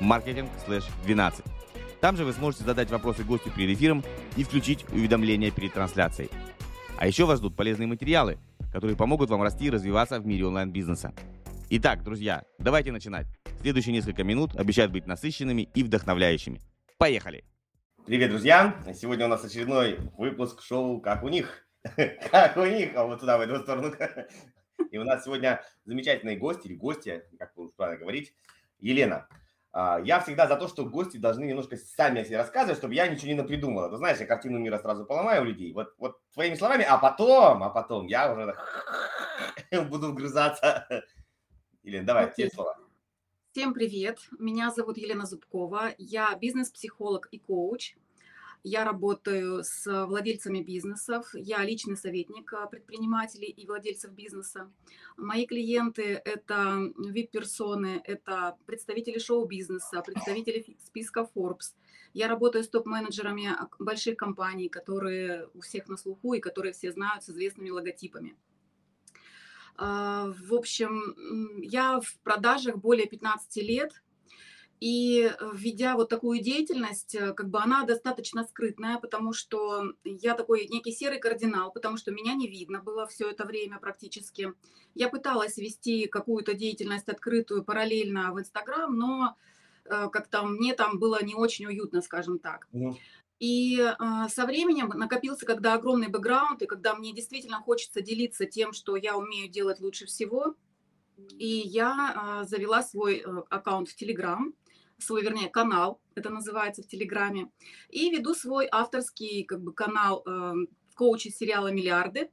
marketing/12. Там же вы сможете задать вопросы гостю перед эфиром и включить уведомления перед трансляцией. А еще вас ждут полезные материалы, которые помогут вам расти и развиваться в мире онлайн-бизнеса. Итак, друзья, давайте начинать. Следующие несколько минут обещают быть насыщенными и вдохновляющими. Поехали! Привет, друзья! Сегодня у нас очередной выпуск шоу «Как у них». Как у них, а вот туда, в эту сторону. И у нас сегодня замечательные гости, или гости, как правильно говорить, Елена, а, я всегда за то, что гости должны немножко сами о себе рассказывать, чтобы я ничего не напридумала. Ты знаешь, я картину мира сразу поломаю у людей. Вот, вот твоими словами, а потом, а потом я уже буду вгрызаться. Елена, давай, okay. тебе слово. Всем привет. Меня зовут Елена Зубкова. Я бизнес-психолог и коуч. Я работаю с владельцами бизнесов, я личный советник а, предпринимателей и владельцев бизнеса. Мои клиенты – это VIP-персоны, это представители шоу-бизнеса, представители списка Forbes. Я работаю с топ-менеджерами больших компаний, которые у всех на слуху и которые все знают с известными логотипами. А, в общем, я в продажах более 15 лет – и э, ведя вот такую деятельность, э, как бы она достаточно скрытная, потому что я такой некий серый кардинал, потому что меня не видно было все это время практически. Я пыталась вести какую-то деятельность открытую параллельно в Инстаграм, но э, как-то мне там было не очень уютно, скажем так. И э, со временем накопился, когда огромный бэкграунд, и когда мне действительно хочется делиться тем, что я умею делать лучше всего, и я э, завела свой э, аккаунт в Телеграм, свой, вернее, канал, это называется в Телеграме, и веду свой авторский как бы канал э, коучи сериала «Миллиарды».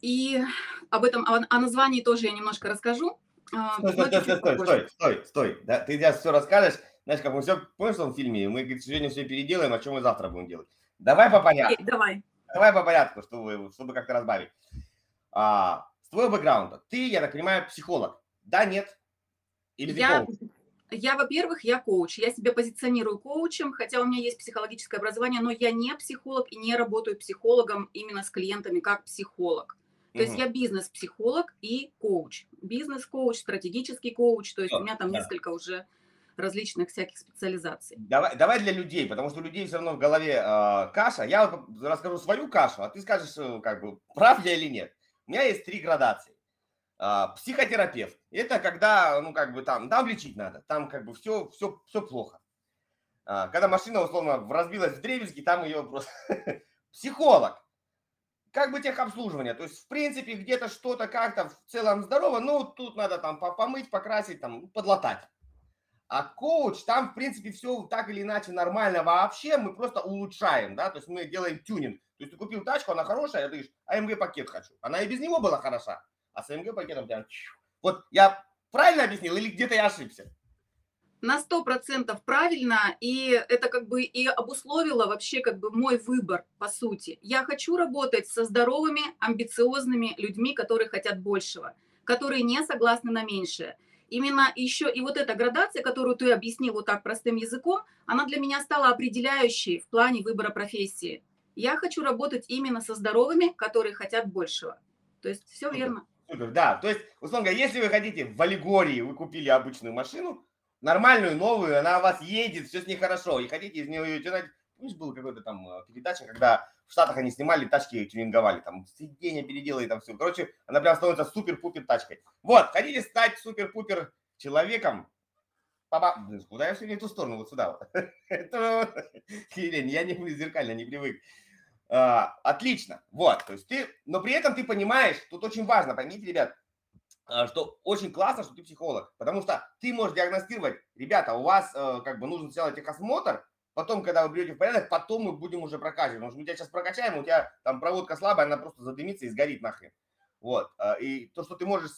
И об этом, о, о названии тоже я немножко расскажу. А, стой, стой, стой, стой, стой, стой, стой, да, ты сейчас все расскажешь, знаешь, как мы все, помнишь, в том фильме, мы, сожалению, все переделаем, о чем мы завтра будем делать. Давай по порядку. Okay, давай. Давай по порядку, чтобы, чтобы как-то разбавить. А, с твоего бэкграунда, ты, я так понимаю, психолог, да, нет? Или я, я, во-первых, я коуч. Я себя позиционирую коучем, хотя у меня есть психологическое образование, но я не психолог и не работаю психологом именно с клиентами как психолог. То угу. есть я бизнес-психолог и коуч. Бизнес-коуч, стратегический коуч. То есть у меня там да. несколько уже различных всяких специализаций. Давай, давай для людей, потому что у людей все равно в голове э, каша. Я расскажу свою кашу, а ты скажешь, э, как бы, прав я или нет. У меня есть три градации. А, психотерапевт. Это когда, ну, как бы там, там лечить надо, там как бы все, все, все плохо. А, когда машина, условно, разбилась в дребезги, там ее просто... Психолог. Как бы техобслуживание. То есть, в принципе, где-то что-то как-то в целом здорово, но тут надо там помыть, покрасить, там, подлатать. А коуч, там, в принципе, все так или иначе нормально вообще, мы просто улучшаем, да, то есть мы делаем тюнинг. То есть ты купил тачку, она хорошая, а ты говоришь, АМГ пакет хочу. Она и без него была хороша а с МГ пакетом прям... Вот я правильно объяснил или где-то я ошибся? На сто процентов правильно, и это как бы и обусловило вообще как бы мой выбор, по сути. Я хочу работать со здоровыми, амбициозными людьми, которые хотят большего, которые не согласны на меньшее. Именно еще и вот эта градация, которую ты объяснил вот так простым языком, она для меня стала определяющей в плане выбора профессии. Я хочу работать именно со здоровыми, которые хотят большего. То есть все верно. Супер, да. То есть, условно говоря, если вы хотите в аллегории, вы купили обычную машину, нормальную, новую, она у вас едет, все с ней хорошо, и хотите из нее тянуть. Помнишь, был какой-то там э, передача, когда в Штатах они снимали тачки, тюнинговали, там сиденье переделали, там все. Короче, она прям становится супер-пупер тачкой. Вот, хотите стать супер-пупер человеком, Папа, куда я все не ту сторону, вот сюда вот. Это, я не зеркально не привык. А, отлично, вот, то есть ты, но при этом ты понимаешь, тут очень важно, поймите, ребят, а, что очень классно, что ты психолог, потому что ты можешь диагностировать, ребята, у вас э, как бы нужно сделать техосмотр, потом, когда вы берете в порядок, потом мы будем уже прокачивать, потому что мы тебя сейчас прокачаем, у тебя там проводка слабая, она просто задымится и сгорит нахрен. Вот. а, И то, что ты можешь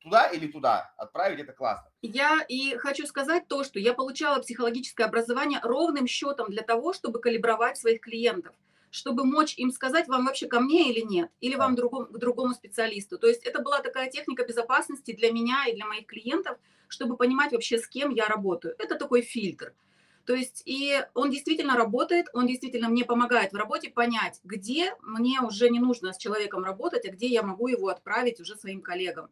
туда или туда отправить, это классно. Я и хочу сказать то, что я получала психологическое образование ровным счетом для того, чтобы калибровать своих клиентов, чтобы мочь им сказать, вам вообще ко мне или нет, или вам другому, к другому специалисту. То есть это была такая техника безопасности для меня и для моих клиентов, чтобы понимать вообще, с кем я работаю. Это такой фильтр. То есть и он действительно работает, он действительно мне помогает в работе понять, где мне уже не нужно с человеком работать, а где я могу его отправить уже своим коллегам.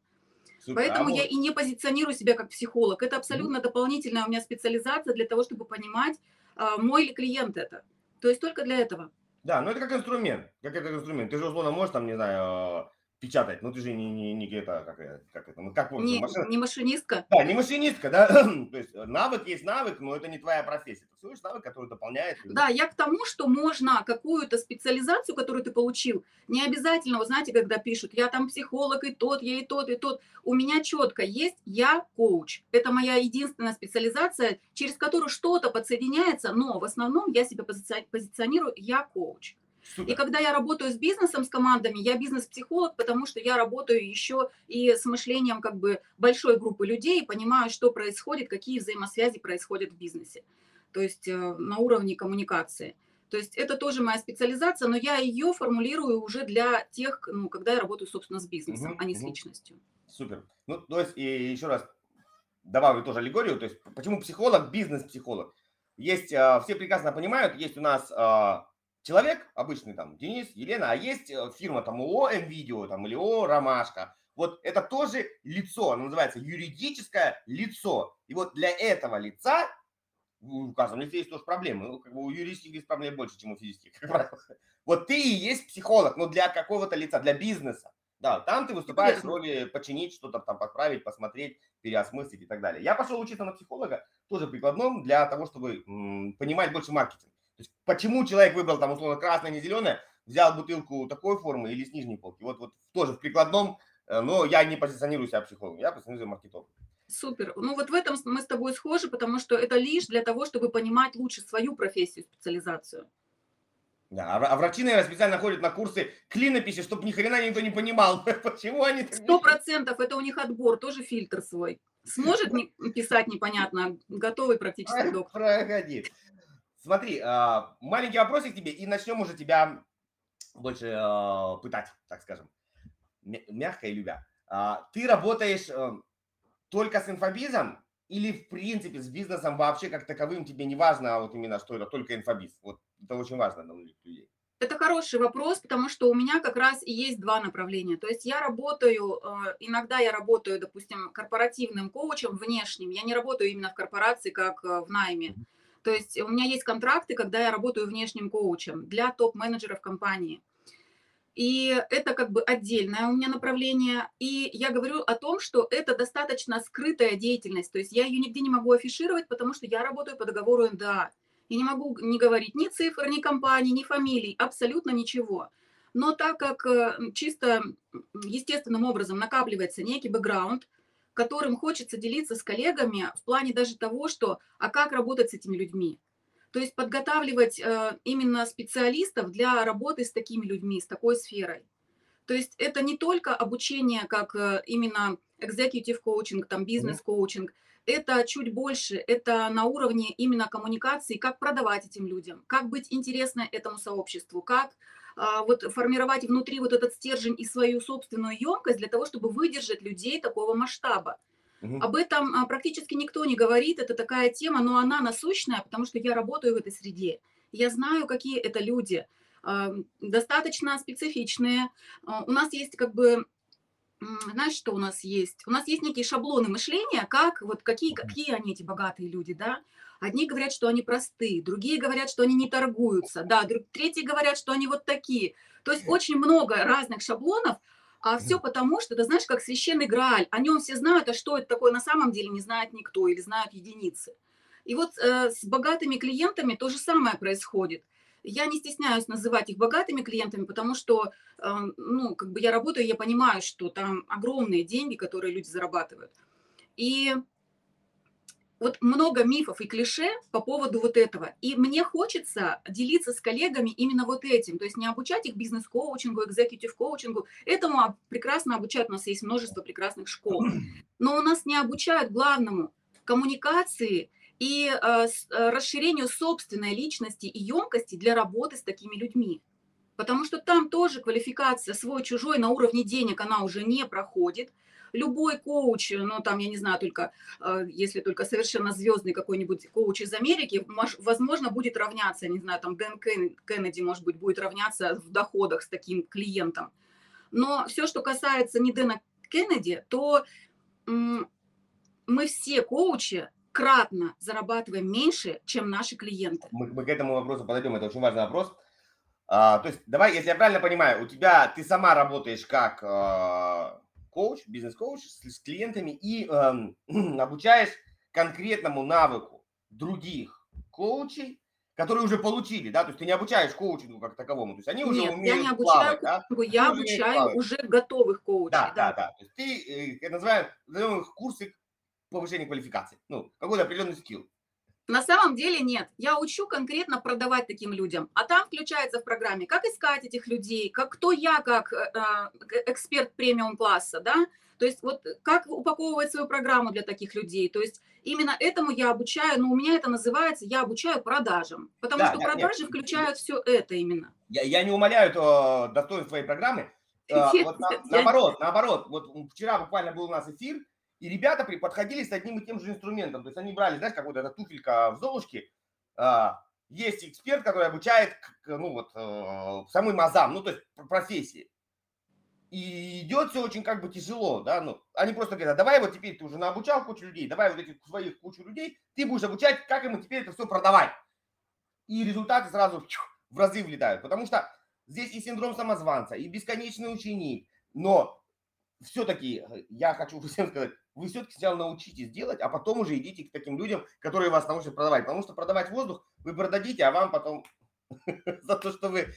Супер. Поэтому А я вот- и не позиционирую себя как психолог. Это абсолютно дополнительная у меня специализация для того, чтобы понимать, а, мой ли клиент это. То есть только для этого. Да, ну это как инструмент, как это инструмент. Ты же условно можешь там, не знаю, печатать, но ты же не, не, не это, как, как это, ну как Не, машина. не машинистка. Да, не машинистка, да, то есть э, навык есть навык, но это не твоя профессия. Это всего лишь навык, который дополняет. Да, я к тому, что можно какую-то специализацию, которую ты получил, не обязательно, вы знаете, когда пишут, я там психолог и тот, я и тот, и тот. У меня четко есть, я коуч. Это моя единственная специализация, через которую что-то подсоединяется, но в основном я себя позиционирую, я коуч. И Супер. когда я работаю с бизнесом, с командами, я бизнес-психолог, потому что я работаю еще и с мышлением как бы большой группы людей, и понимаю, что происходит, какие взаимосвязи происходят в бизнесе. То есть э, на уровне коммуникации. То есть это тоже моя специализация, но я ее формулирую уже для тех, ну, когда я работаю, собственно, с бизнесом, Мгм, а не с мгм. личностью. Супер. Ну, то есть, и еще раз добавлю тоже аллегорию, то есть, почему психолог, бизнес-психолог. Есть, а, все прекрасно понимают, есть у нас а, человек, обычный там, Денис, Елена, а есть э, фирма там ООО МВидео там, или ООО Ромашка. Вот это тоже лицо, оно называется юридическое лицо. И вот для этого лица, в каждом лице есть тоже проблемы, ну, как бы у юристов есть проблем больше, чем у физических, как правило. Вот ты и есть психолог, но для какого-то лица, для бизнеса. Да, там ты выступаешь в роли починить, что-то там подправить, посмотреть, переосмыслить и так далее. Я пошел учиться на психолога, тоже прикладном, для того, чтобы м, понимать больше маркетинг. Есть, почему человек выбрал там условно красное, не зеленое, взял бутылку такой формы или с нижней полки. Вот, вот тоже в прикладном, э, но я не позиционирую себя психологом, я позиционирую маркетологом. Супер. Ну вот в этом мы с тобой схожи, потому что это лишь для того, чтобы понимать лучше свою профессию, специализацию. Да, а а врачи, наверное, специально ходят на курсы клинописи, чтобы ни хрена никто не понимал, почему они Сто процентов это у них отбор, тоже фильтр свой. Сможет писать непонятно, готовый практически доктор. Проходи. Смотри, а, маленький вопросик тебе, и начнем уже тебя больше а, пытать, так скажем, мя- мягко и любя. А, Ты работаешь э, только с инфобизом или, в принципе, с бизнесом вообще как таковым тебе не важно, а вот именно, что это только инфобиз? Вот это очень важно для многих людей. Это хороший вопрос, потому что у меня как раз и есть два направления. То есть я работаю, э, иногда я работаю, допустим, корпоративным коучем внешним. Я не работаю именно в корпорации, как э, в найме. То есть у меня есть контракты, когда я работаю внешним коучем для топ-менеджеров компании. И это как бы отдельное у меня направление. И я говорю о том, что это достаточно скрытая деятельность. То есть я ее нигде не могу афишировать, потому что я работаю по договору НДА. Я не могу не говорить ни цифр, ни компаний, ни фамилий, абсолютно ничего. Но так как э, чисто естественным образом накапливается некий бэкграунд, которым хочется делиться с коллегами в плане даже того, что а как работать с этими людьми. То есть подготавливать э, именно специалистов для работы с такими людьми, с такой сферой. То есть это не только обучение как э, именно executive коучинг, там бизнес-коучинг, это чуть больше, это на уровне именно коммуникации, как продавать этим людям, как быть интересно этому сообществу, как вот формировать внутри вот этот стержень и свою собственную емкость для того, чтобы выдержать людей такого масштаба. Мгм. Об этом а, практически никто не говорит, это такая тема, но она насущная, потому что я работаю в этой среде. Я знаю, какие это люди, а, достаточно специфичные. А, У нас есть как бы, знаешь, что у нас есть? У нас есть некие шаблоны мышления, как вот какие, какие они эти богатые люди, да? Одни говорят, что они простые, другие говорят, что они не торгуются, да, друг- третьи говорят, что они вот такие. То есть очень много разных шаблонов, а все потому, что это, знаешь, как священный Грааль. О нем все знают, а что это такое на самом деле не знает никто или знают единицы. И вот э, с богатыми клиентами то же самое происходит. Я не стесняюсь называть их богатыми клиентами, потому что, э, ну, как бы я работаю, я понимаю, что там огромные деньги, которые люди зарабатывают. И вот много мифов и клише по поводу вот этого. И мне хочется делиться с коллегами именно вот этим. То есть не обучать их бизнес-коучингу, экзекутив-коучингу. Этому прекрасно обучают. У нас есть множество прекрасных школ. Но у нас не обучают главному коммуникации и э, э, расширению собственной личности и емкости для работы с такими людьми. Потому что там тоже квалификация свой-чужой на уровне денег, она уже не проходит любой коуч, ну там, я не знаю, только э, если только совершенно звездный какой-нибудь коуч из Америки, возможно, будет равняться, не знаю, там Дэн Кеннеди, может быть, будет равняться в доходах с таким клиентом. Но все, что касается не Дэна Кеннеди, то мы все коучи кратно зарабатываем меньше, чем наши клиенты. Мы, мы к этому вопросу подойдем, это очень важный вопрос. А, то есть, давай, если я правильно понимаю, у тебя, ты сама работаешь как а, коуч, бизнес-коуч с, с клиентами и эм, обучаешь конкретному навыку других коучей, которые уже получили, да, то есть ты не обучаешь коучингу как таковому, то есть они уже Нет, умеют я не обучаю плавать, да? я обучаю уже готовых коучей. Да, да, да, да. То есть ты, э, называем, называем их курсы повышения квалификации, ну, какой-то определенный скилл. На самом деле нет. Я учу конкретно продавать таким людям. А там включается в программе, как искать этих людей, как кто я, как э, э эксперт премиум класса, да, то есть вот как упаковывать свою программу для таких людей. То есть именно этому я обучаю, но у меня это называется, я обучаю продажам, потому да, что да, продажи нет, включают нет. все это именно. Я, я не умоляю то, достоинство твоей программы. Э, вот на, наоборот, наоборот, вот вчера буквально был у нас эфир, и ребята подходили с одним и тем же инструментом. То есть они брали, знаешь, как вот эта туфелька в Золушке. А, есть эксперт, который обучает, ну вот, э, самым азам, ну то есть профессии. И идет все очень как бы тяжело, да, ну, они просто говорят, давай вот теперь ты уже наобучал кучу людей, давай вот этих своих кучу людей, ты будешь обучать, как ему теперь это все продавать. И результаты сразу в разы влетают, потому что здесь и синдром самозванца, и бесконечный ученик, но все-таки э, я хочу всем сказать, вы все-таки сначала научитесь делать, а потом уже идите к таким людям, которые вас научат продавать. Потому что продавать воздух вы продадите, а вам потом за то, что вы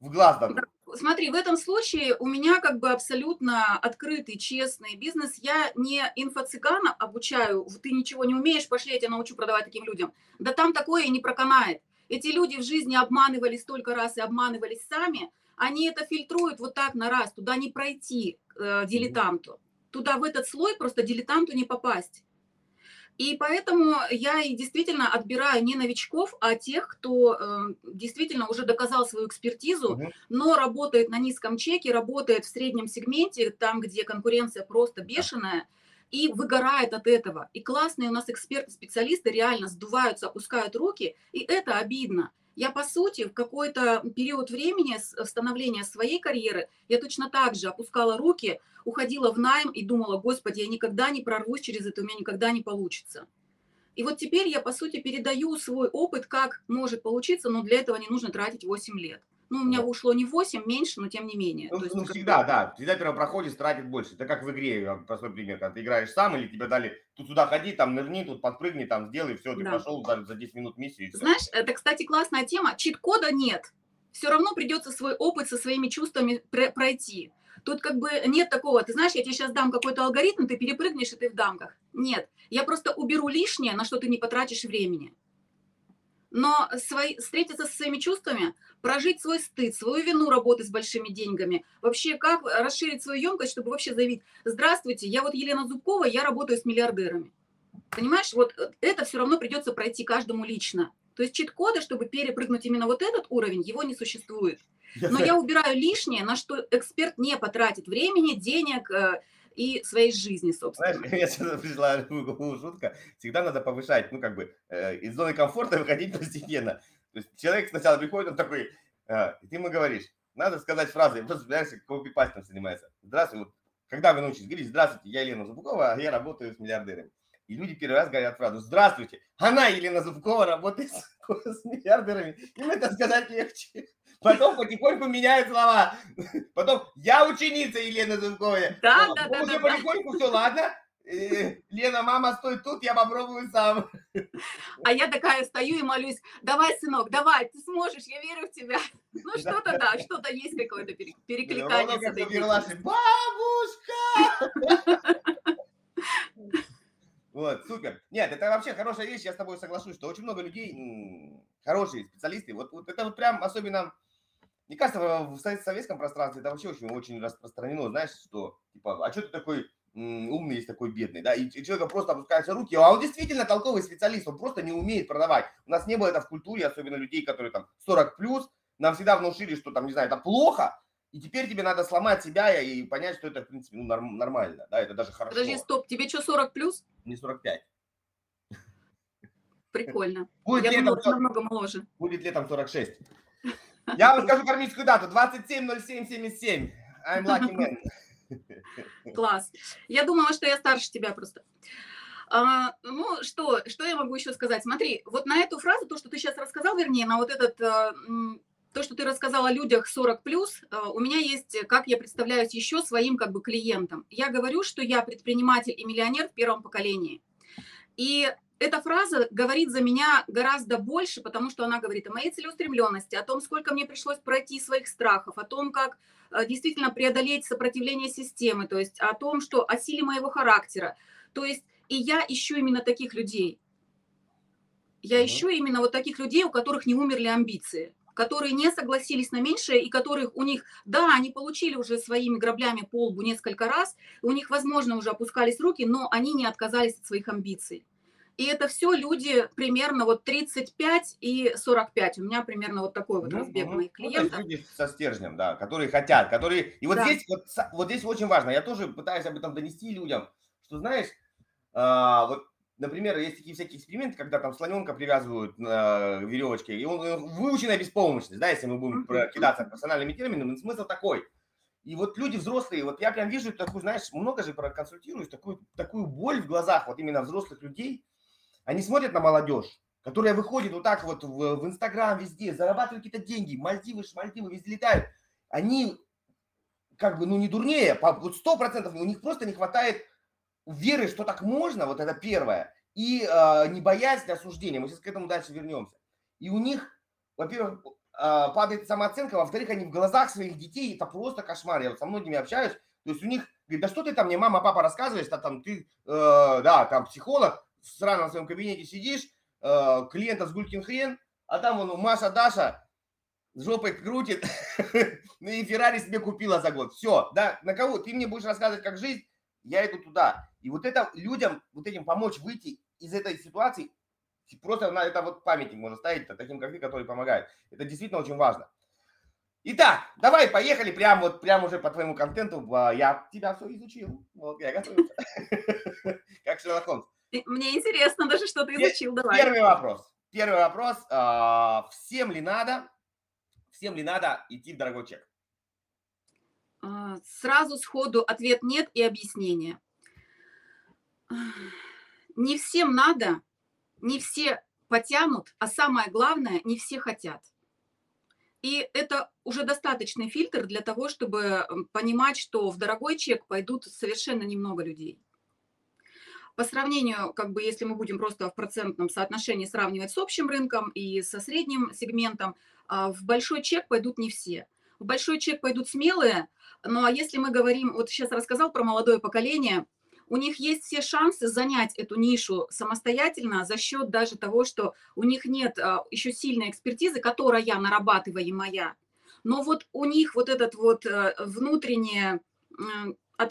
в глаз дадут. Смотри, в этом случае у меня как бы абсолютно открытый, честный бизнес. Я не инфо-цыгана обучаю, ты ничего не умеешь, пошли, я тебя научу продавать таким людям. Да там такое и не проканает. Эти люди в жизни обманывались столько раз и обманывались сами, они это фильтруют вот так на раз, туда не пройти э, дилетанту туда в этот слой просто дилетанту не попасть. И поэтому я и действительно отбираю не новичков, а тех, кто э, действительно уже доказал свою экспертизу, угу. но работает на низком чеке, работает в среднем сегменте, там, где конкуренция просто бешеная, и выгорает от этого. И классные у нас эксперты, специалисты реально сдуваются, опускают руки, и это обидно. Я, по сути, в какой-то период времени становления своей карьеры, я точно так же опускала руки, уходила в найм и думала, господи, я никогда не прорвусь через это, у меня никогда не получится. И вот теперь я, по сути, передаю свой опыт, как может получиться, но для этого не нужно тратить 8 лет. Ну, у меня ушло не 8, меньше, но тем не менее. Ну, То есть, ну всегда, да. Всегда первопроходец тратит больше. Это как в игре, простой пример. Когда ты играешь сам или тебе дали, тут сюда ходи, там нырни, тут подпрыгни, там сделай, все, ты да. прошел за, за 10 минут миссию. Знаешь, это, кстати, классная тема. Чит-кода нет. Все равно придется свой опыт со своими чувствами пройти. Тут как бы нет такого, ты знаешь, я тебе сейчас дам какой-то алгоритм, ты перепрыгнешь, и ты в дамках. Нет, я просто уберу лишнее, на что ты не потратишь времени. Но свои, встретиться со своими чувствами, прожить свой стыд, свою вину работы с большими деньгами, вообще как расширить свою емкость, чтобы вообще заявить, здравствуйте, я вот Елена Зубкова, я работаю с миллиардерами. Понимаешь, вот э, это все равно придется пройти каждому лично. То есть чит-кода, чтобы перепрыгнуть именно вот этот уровень, его не существует. Но я убираю лишнее, на что эксперт не потратит времени, денег э, и своей жизни, собственно. Знаешь, я сейчас пришла шутка. Всегда надо повышать, ну, как бы, э, из зоны комфорта выходить постепенно. То есть человек сначала приходит, он такой, э, и ты ему говоришь, надо сказать фразы, просто знаешь, копипастом занимается. Здравствуй, вот, когда вы научитесь говорить, здравствуйте, я Елена Зубкова, а я работаю с миллиардерами. И люди первый раз говорят фразу «Здравствуйте, она, Елена Зубкова, работает с, с миллиардерами». Им это сказать легче. Потом потихоньку меняют слова. Потом «Я ученица Елены Зубковой». Да, да, да. Уже потихоньку все, ладно. Э, Лена, мама, стой тут, я попробую сам. А я такая стою и молюсь, давай, сынок, давай, ты сможешь, я верю в тебя. Ну, что-то да, что-то есть какое-то перекликание. Бабушка! Вот, супер. Нет, это вообще хорошая вещь, я с тобой соглашусь, что очень много людей, хорошие специалисты, вот, вот это вот прям особенно, мне кажется, в советском пространстве это вообще очень, очень распространено, знаешь, что, типа, а что ты такой умный есть такой бедный, да, и человек просто опускаются руки, а он действительно толковый специалист, он просто не умеет продавать. У нас не было это в культуре, особенно людей, которые там 40 плюс, нам всегда внушили, что там, не знаю, это плохо, и теперь тебе надо сломать себя и понять, что это, в принципе, ну, норм, нормально, да, это даже хорошо. Подожди, стоп, тебе что, 40 плюс? Не 45. Прикольно. Будет Я летом, думала, намного моложе. Будет летом 46. Я вам скажу кармическую дату, 27.07.77. I'm lucky man. Класс. Я думала, что я старше тебя просто. А, ну, что, что я могу еще сказать? Смотри, вот на эту фразу, то, что ты сейчас рассказал, вернее, на вот этот, а, то, что ты рассказал о людях 40 плюс, а, у меня есть, как я представляюсь еще своим как бы клиентам. Я говорю, что я предприниматель и миллионер в первом поколении. И эта фраза говорит за меня гораздо больше, потому что она говорит о моей целеустремленности, о том, сколько мне пришлось пройти своих страхов, о том, как э, действительно преодолеть сопротивление системы, то есть о том, что о силе моего характера. То есть и я ищу именно таких людей. Я ищу именно вот таких людей, у которых не умерли амбиции которые не согласились на меньшее и которых у них, да, они получили уже своими граблями по лбу несколько раз, у них, возможно, уже опускались руки, но они не отказались от своих амбиций. И это все люди примерно вот 35 и 45. У меня примерно вот такой вот ну, разбег моих ну, клиентов. Ну, люди со стержнем, да, которые хотят, которые... И вот, да. здесь, вот, вот здесь очень важно, я тоже пытаюсь об этом донести людям, что, знаешь, а, вот, например, есть такие всякие эксперименты, когда там слоненка привязывают на веревочке, и он выученная беспомощность, да, если мы будем кидаться профессиональными терминами, смысл такой. И вот люди взрослые, вот я прям вижу такую, знаешь, много же проконсультируюсь, такую, такую боль в глазах вот именно взрослых людей, они смотрят на молодежь, которая выходит вот так вот в, в Инстаграм везде, зарабатывает какие-то деньги, Мальдивы, Шмальдивы, везде летают. Они как бы, ну, не дурнее, по, вот сто процентов, у них просто не хватает веры, что так можно, вот это первое, и э, не боязнь осуждения. Мы сейчас к этому дальше вернемся. И у них, во-первых, э, падает самооценка, во-вторых, они в глазах своих детей, это просто кошмар. Я вот со многими общаюсь, то есть у них, говорит, да что ты там мне мама, папа рассказываешь, а там ты, э, да, там психолог, в сраном своем кабинете сидишь, э, клиента с гулькин хрен, а там вон Маша Даша жопой крутит, ну и Феррари себе купила за год. Все, да, на кого? Ты мне будешь рассказывать, как жизнь, я иду туда. И вот это людям, вот этим помочь выйти из этой ситуации, просто на это вот памятник можно ставить, таким как ты, который помогает. Это действительно очень важно. Итак, давай, поехали прямо вот, прямо уже по твоему контенту. Я тебя все изучил. Вот, я готовился. Как Шерлок Холмс. Мне интересно даже, что ты изучил. Давай. Первый вопрос. Первый вопрос. А, всем ли надо, всем ли надо идти в дорогой чек? А, сразу сходу ответ нет и объяснение. Не всем надо, не все потянут, а самое главное, не все хотят. И это уже достаточный фильтр для того, чтобы понимать, что в дорогой чек пойдут совершенно немного людей. По сравнению, как бы, если мы будем просто в процентном соотношении сравнивать с общим рынком и со средним сегментом, а, в большой чек пойдут не все. В большой чек пойдут смелые, ну а если мы говорим, вот сейчас рассказал про молодое поколение, у них есть все шансы занять эту нишу самостоятельно за счет даже того, что у них нет а, еще сильной экспертизы, которая нарабатываемая. Но вот у них вот этот вот э, внутреннее,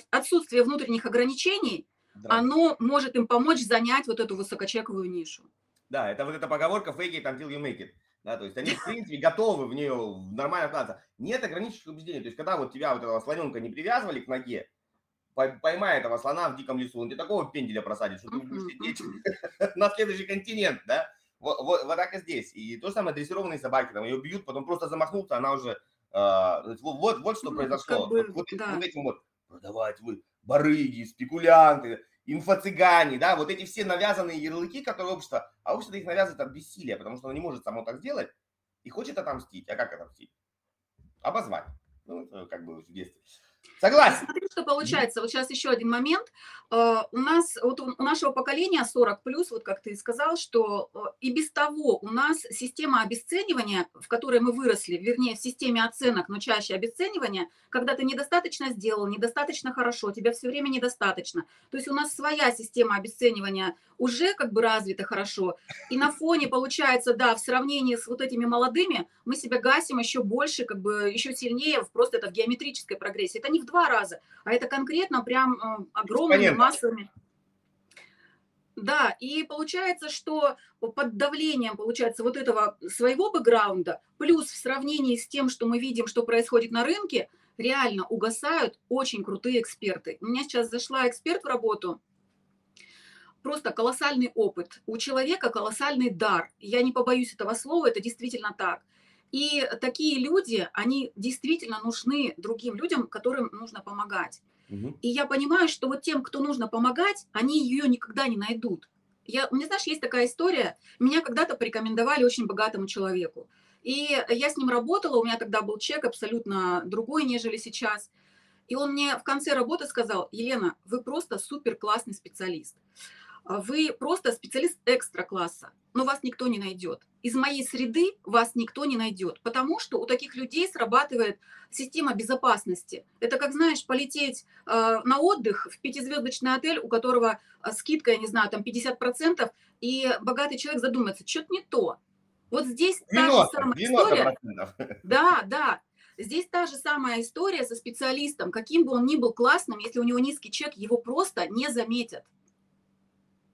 отсутствие внутренних ограничений – да. оно может им помочь занять вот эту высокочековую нишу. Да, это вот эта поговорка fake it until you make it. Да, то есть они, в принципе, готовы в нее нормально вкладываться. Нет ограниченных убеждений. То есть, когда вот тебя вот этого слоненка не привязывали к ноге, поймай этого слона в диком лесу, он тебе такого пенделя просадит, что ты будешь лететь на следующий континент, да? Вот, вот, вот так и здесь. И то же самое дрессированные собаки, там ее бьют, потом просто замахнуться, она уже... Э, вот, вот что ну, произошло. Бы, вот, да. вот этим вот продавать вы барыги, спекулянты, инфо-цыгане, да, вот эти все навязанные ярлыки, которые общество, а общество их навязывает от бессилия, потому что оно не может само так сделать и хочет отомстить. А как отомстить? Обозвать. Ну, как бы в детстве. Согласен. Смотри, что получается. Вот сейчас еще один момент. Э, у нас, вот у нашего поколения 40 плюс, вот как ты сказал, что э, и без того у нас система обесценивания, в которой мы выросли, вернее, в системе оценок, но чаще обесценивания, когда ты недостаточно сделал, недостаточно хорошо, тебя все время недостаточно. То есть у нас своя система обесценивания уже как бы развита хорошо. И на фоне, получается, да, в сравнении с вот этими молодыми, мы себя гасим еще больше, как бы еще сильнее, просто это в геометрической прогрессии. Это не в два раза, а это конкретно прям э, огромными массами. Да, и получается, что под давлением, получается, вот этого своего бэкграунда, плюс в сравнении с тем, что мы видим, что происходит на рынке, реально угасают очень крутые эксперты. У меня сейчас зашла эксперт в работу, просто колоссальный опыт. У человека колоссальный дар. Я не побоюсь этого слова, это действительно так. И такие люди, они действительно нужны другим людям, которым нужно помогать. Угу. И я понимаю, что вот тем, кто нужно помогать, они ее никогда не найдут. Я, у меня, знаешь, есть такая история. Меня когда-то порекомендовали очень богатому человеку. И я с ним работала, у меня тогда был чек абсолютно другой, нежели сейчас. И он мне в конце работы сказал, Елена, вы просто супер классный специалист. Вы просто специалист экстра класса, но вас никто не найдет из моей среды вас никто не найдет, потому что у таких людей срабатывает система безопасности. Это как, знаешь, полететь э, на отдых в пятизвездочный отель, у которого э, скидка, я не знаю, там 50%, и богатый человек задумается, что-то не то. Вот здесь 90, та же самая 90%. история. Да, да. Здесь та же самая история со специалистом. Каким бы он ни был классным, если у него низкий чек, его просто не заметят.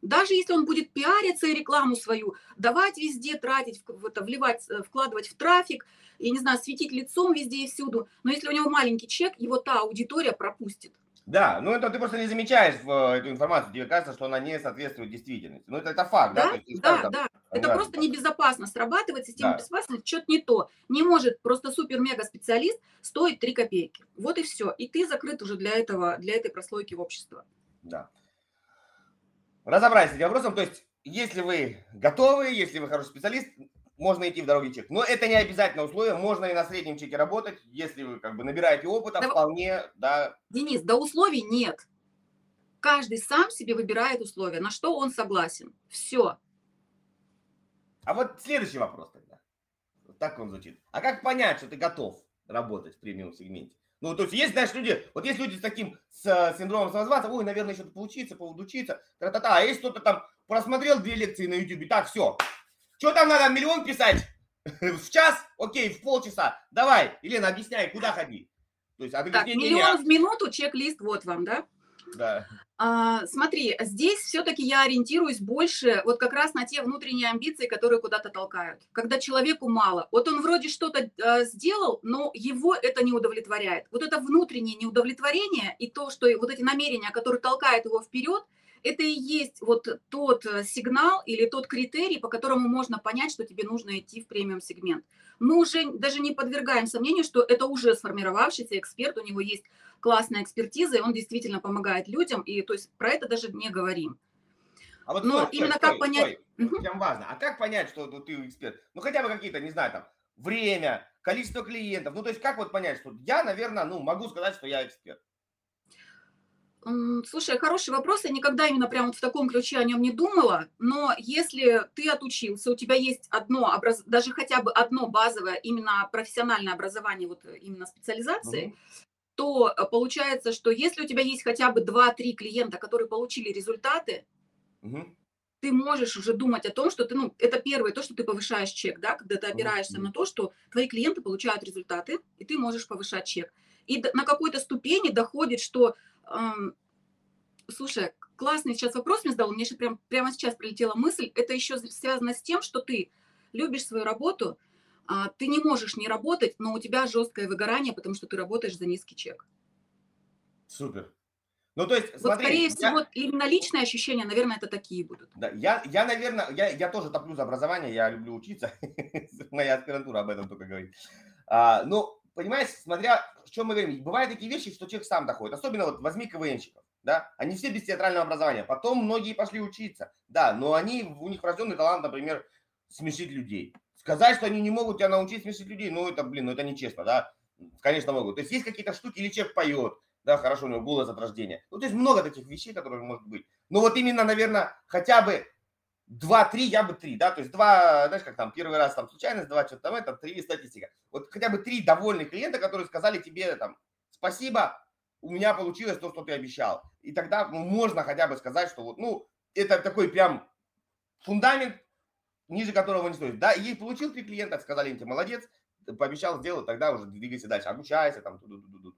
Даже если он будет пиариться и рекламу свою, давать везде, тратить, в это, вливать, э, вкладывать в трафик, я не знаю, светить лицом везде и всюду, но если у него маленький чек, его та аудитория пропустит. Да, ну это ты просто не замечаешь в, э, эту информацию, тебе кажется, что она не соответствует действительности. Ну это, это факт, да? Да, есть, да, да. Это да. просто небезопасно. Срабатывает система да. безопасности, что-то не то. Не может просто супер-мега-специалист стоить 3 копейки. Вот и все. И ты закрыт уже для этого, для этой прослойки в общество. Да разобрались с этим вопросом. То есть, если вы готовы, если вы хороший специалист, можно идти в дороге чек. Но это не обязательно условие, можно и на среднем чеке работать, если вы как бы набираете опыта, да, вполне, да. Денис, да условий нет. Каждый сам себе выбирает условия, на что он согласен. Все. А вот следующий вопрос тогда. Вот так он звучит. А как понять, что ты готов работать в премиум сегменте? Ну, то есть есть, знаешь, люди, вот есть люди с таким с, э, синдромом самозванца, ой, наверное, еще поучиться, поудучиться, та-та-та, а есть кто-то там просмотрел две лекции на YouTube, так, все, что там надо, миллион писать? В час? Окей, в полчаса. Давай, Елена, объясняй, куда ходить? То есть, а так, говоришь, миллион в минуту, чек-лист, вот вам, да? Да. А, смотри, здесь все-таки я ориентируюсь больше вот как раз на те внутренние амбиции, которые куда-то толкают. Когда человеку мало. Вот он вроде что-то э, сделал, но его это не удовлетворяет. Вот это внутреннее неудовлетворение и то, что вот эти намерения, которые толкают его вперед, это и есть вот тот э, сигнал или тот критерий, по которому можно понять, что тебе нужно идти в премиум-сегмент. Мы уже даже не подвергаем сомнению, что это уже сформировавшийся эксперт, у него есть классная экспертиза, и он действительно помогает людям, и то есть про это даже не говорим. А вот Но стой, именно стой, как стой, понять... Стой. Угу. Прям важно. А как понять, что ну, ты эксперт? Ну, хотя бы какие-то, не знаю, там, время, количество клиентов. Ну, то есть как вот понять, что я, наверное, ну, могу сказать, что я эксперт? Слушай, хороший вопрос. Я никогда именно прям вот в таком ключе о нем не думала. Но если ты отучился, у тебя есть одно, образ... даже хотя бы одно базовое именно профессиональное образование, вот именно специализации, угу. то э, получается, что если у тебя есть хотя бы 2-3 клиента, которые получили результаты, угу. ты можешь уже думать о том, что ты, ну, это первое, то, что ты повышаешь чек, да, когда ты опираешься угу. на то, что твои клиенты получают результаты, и ты можешь повышать чек. И на какой-то ступени доходит, что Слушай, классный сейчас вопрос мне задал, мне же прям, прямо сейчас прилетела мысль. Это еще связано с тем, что ты любишь свою работу, а, ты не можешь не работать, но у тебя жесткое выгорание, потому что ты работаешь за низкий чек. Супер. Ну, то есть, вот, смотри, скорее я... всего, именно личные ощущения, наверное, это такие будут. Да, я, я наверное, я, я тоже топлю за образование, я люблю учиться. Моя аспирантура об этом только говорит. А, ну, понимаешь, смотря, о чем мы говорим, бывают такие вещи, что человек сам доходит. Особенно вот возьми КВНщиков, да, они все без театрального образования. Потом многие пошли учиться, да, но они, у них врожденный талант, например, смешить людей. Сказать, что они не могут тебя научить смешить людей, ну это, блин, ну это нечестно, да. Конечно, могут. То есть есть какие-то штуки, или человек поет, да, хорошо, у него голос от рождения. Ну, то есть много таких вещей, которые могут быть. Но вот именно, наверное, хотя бы два-три, я бы три, да, то есть два, знаешь, как там, первый раз там случайность, два, что-то там, это три статистика. Вот хотя бы три довольных клиента, которые сказали тебе там, спасибо, у меня получилось то, что ты обещал. И тогда можно хотя бы сказать, что вот, ну, это такой прям фундамент, ниже которого не стоит. Да, и получил три клиента, сказали им, ты молодец, пообещал, сделал, тогда уже двигайся дальше, обучайся там. -ту -ту -ту.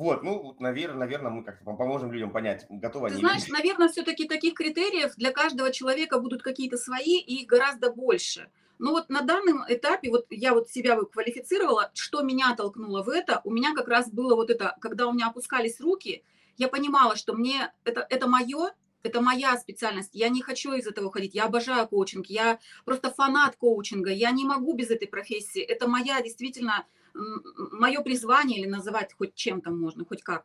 Вот, ну, наверное, наверное, мы как-то поможем людям понять, готовы Ты они. знаешь, наверное, все-таки таких критериев для каждого человека будут какие-то свои и гораздо больше. Но вот на данном этапе, вот я вот себя квалифицировала, что меня толкнуло в это, у меня как раз было вот это, когда у меня опускались руки, я понимала, что мне это, это мое, это моя специальность, я не хочу из этого уходить, я обожаю коучинг, я просто фанат коучинга, я не могу без этой профессии, это моя действительно, мое призвание, или называть хоть чем-то можно, хоть как.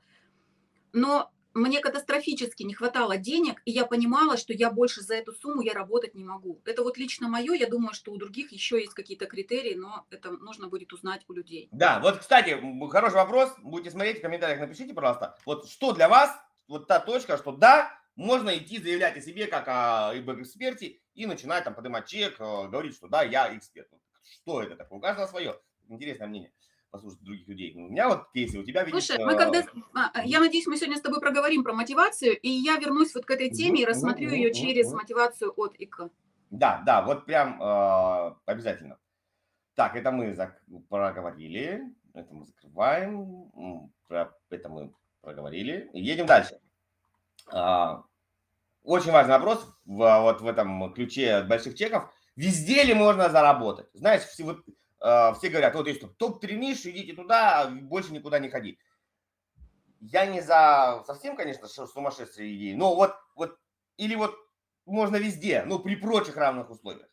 Но мне катастрофически не хватало денег, и я понимала, что я больше за эту сумму я работать не могу. Это вот лично мое, я думаю, что у других еще есть какие-то критерии, но это нужно будет узнать у людей. Да, вот, кстати, хороший вопрос, будете смотреть, в комментариях напишите, пожалуйста, вот что для вас, вот та точка, что да, можно идти заявлять о себе как о эксперте и начинать там поднимать чек, э, говорить, что да, я эксперт. Что это такое? У каждого свое. Интересное мнение послушать других людей. У меня вот кейсы, у тебя видишь... Слушай, мы когда... Э, а, я надеюсь, мы сегодня с тобой проговорим про мотивацию, и я вернусь вот к этой теме и рассмотрю ее через мотивацию от и к. Да, да, вот прям э, обязательно. Так, это мы проговорили, это мы закрываем, про это мы проговорили. Едем дальше. А, очень важный вопрос в, вот в этом ключе больших чеков. Везде ли можно заработать? Знаешь, все, вот, э, все говорят, вот есть топ-3 ниши, идите туда, больше никуда не ходи. Я не за совсем, конечно, сумасшедшие идеи, но вот, вот или вот можно везде, ну, при прочих равных условиях.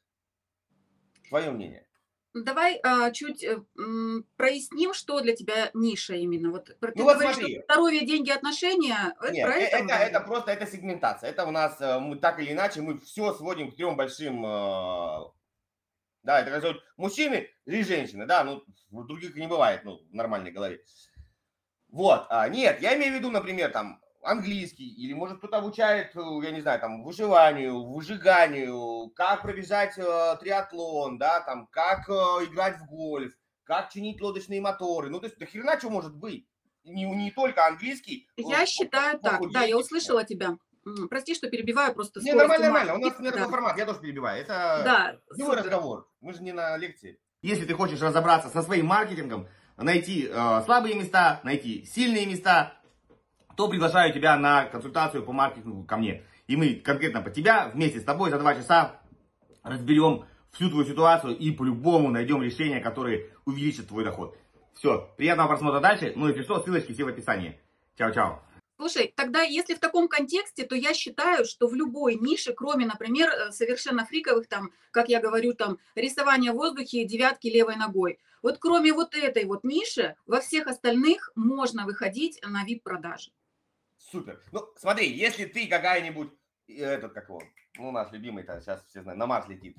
Твое мнение? Давай а, чуть э, м, проясним, что для тебя ниша именно. Вот ты Ну вот говоришь, что смотри, здоровье, деньги, отношения. Это нет, э- это это, это говорим. просто это сегментация. Это у нас э, мы так или иначе мы все сводим к трем большим, э, да, это как мужчины или женщины, да, ну других не бывает, ну в нормальной голове. Вот, а, нет, я имею в виду, например, там английский, или может кто-то обучает, э, я не знаю, там выживанию, выжиганию, как пробежать э, триатлон, да, там, как э, играть в гольф, как чинить лодочные моторы. Ну, то есть, до хрена что может быть? Не, не только английский. Я э, считаю так. Да, я услышала тебя. Прости, что перебиваю, просто Не, нормально, ума. нормально. У нас И- не да. такой формат, я тоже перебиваю. Это Да, живой супер. разговор. Мы же не на лекции. Если ты хочешь разобраться со своим маркетингом, найти э, слабые места, найти сильные места, то приглашаю тебя на консультацию по маркетингу ко мне. И мы конкретно по тебя вместе с тобой за два часа разберем всю твою ситуацию и по-любому найдем решение, которое увеличит твой доход. Все, приятного просмотра дальше. Ну, если что, ссылочки все в описании. Чао-чао. Слушай, тогда если в таком контексте, то я считаю, что в любой нише, кроме, например, э, совершенно фриковых, там, как я говорю, там, рисования в воздухе, девятки левой ногой, вот кроме вот этой вот ниши, во всех остальных можно выходить на VIP-продажи. Супер. Ну, смотри, если ты какая-нибудь, этот, как его, ну, наш любимый-то, сейчас все знают, на Марс летит.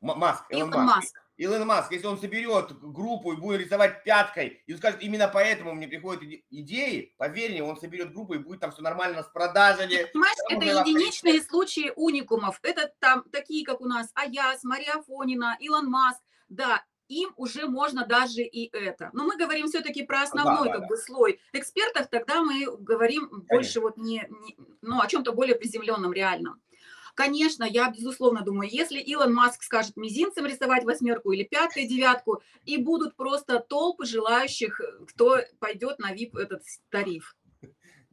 Маск, Илон Маск. Маск. Илон Маск, если он соберет группу и будет рисовать пяткой, и скажет, именно поэтому мне приходят иде- идеи, поверь мне, он соберет группу и будет там все нормально с продажами. Понимаешь, Там это единичные случаи уникумов. Это там такие, как у нас Аяс, Мария Афонина, Илон Маск. Да, им уже можно даже и это. Но мы говорим все-таки про основной да, как да. бы слой экспертов, тогда мы говорим больше вот не, не- ну, о чем-то более приземленном, реальном. Конечно, я безусловно думаю, если Илон Маск скажет мизинцем рисовать восьмерку или пяткой, девятку, и будут просто толпы желающих, кто пойдет на VIP этот тариф.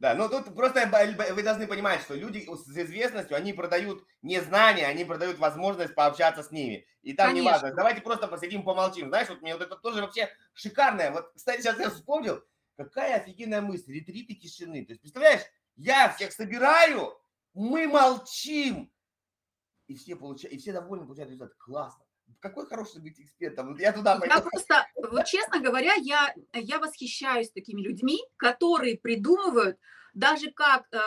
Да, ну тут просто вы должны понимать, что люди с известностью, они продают не знания, они продают возможность пообщаться с ними. И там не Конечно. важно. Давайте просто посидим, помолчим. Знаешь, вот мне вот это тоже вообще шикарное. Вот, кстати, сейчас я вспомнил, какая офигенная мысль. Ретриты тишины. То есть, представляешь, я всех собираю, мы молчим. И все, получают, и все довольны, получают результат. Классно. Какой хороший быть экспертом. Я туда Я пойду. просто, вот честно говоря, я, я восхищаюсь такими людьми, которые придумывают даже как, э,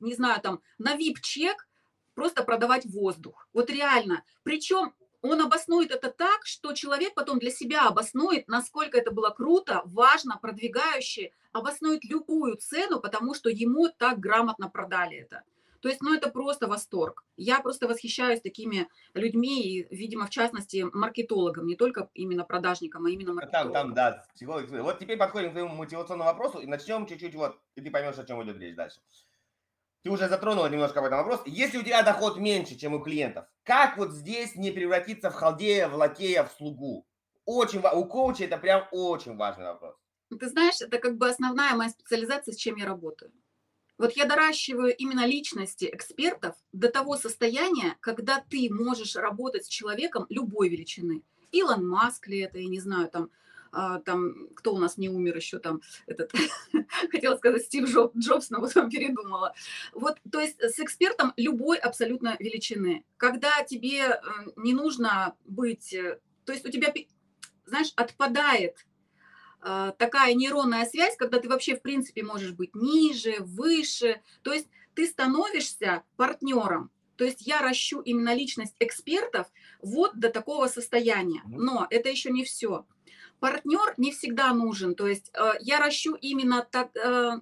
не знаю, там, на VIP-чек просто продавать воздух. Вот реально. Причем он обоснует это так, что человек потом для себя обоснует, насколько это было круто, важно, продвигающе, обоснует любую цену, потому что ему так грамотно продали это. То есть, ну, это просто восторг. Я просто восхищаюсь такими людьми, и, видимо, в частности, маркетологом, не только именно продажником, а именно маркетологом. Там, там, да, психолог. Вот теперь подходим к твоему мотивационному вопросу и начнем чуть-чуть вот, и ты поймешь, о чем идет речь дальше. Ты уже затронула немножко об этом вопрос. Если у тебя доход меньше, чем у клиентов, как вот здесь не превратиться в халдея, в лакея, в слугу? Очень, у коуча это прям очень важный вопрос. Ты знаешь, это как бы основная моя специализация, с чем я работаю. Вот я доращиваю именно личности экспертов до того состояния, когда ты можешь работать с человеком любой величины. Илон Маск ли это, я не знаю, там, а, там, кто у нас не умер еще там, этот, хотела сказать Стив Джоб, Джобс, но потом передумала. Вот, то есть с экспертом любой абсолютно величины. Когда тебе э, не нужно быть, э, то есть у тебя, знаешь, отпадает такая нейронная связь, когда ты вообще в принципе можешь быть ниже, выше, то есть ты становишься партнером. То есть я ращу именно личность экспертов вот до такого состояния. Но это еще не все. Партнер не всегда нужен. То есть э, я ращу именно так, э,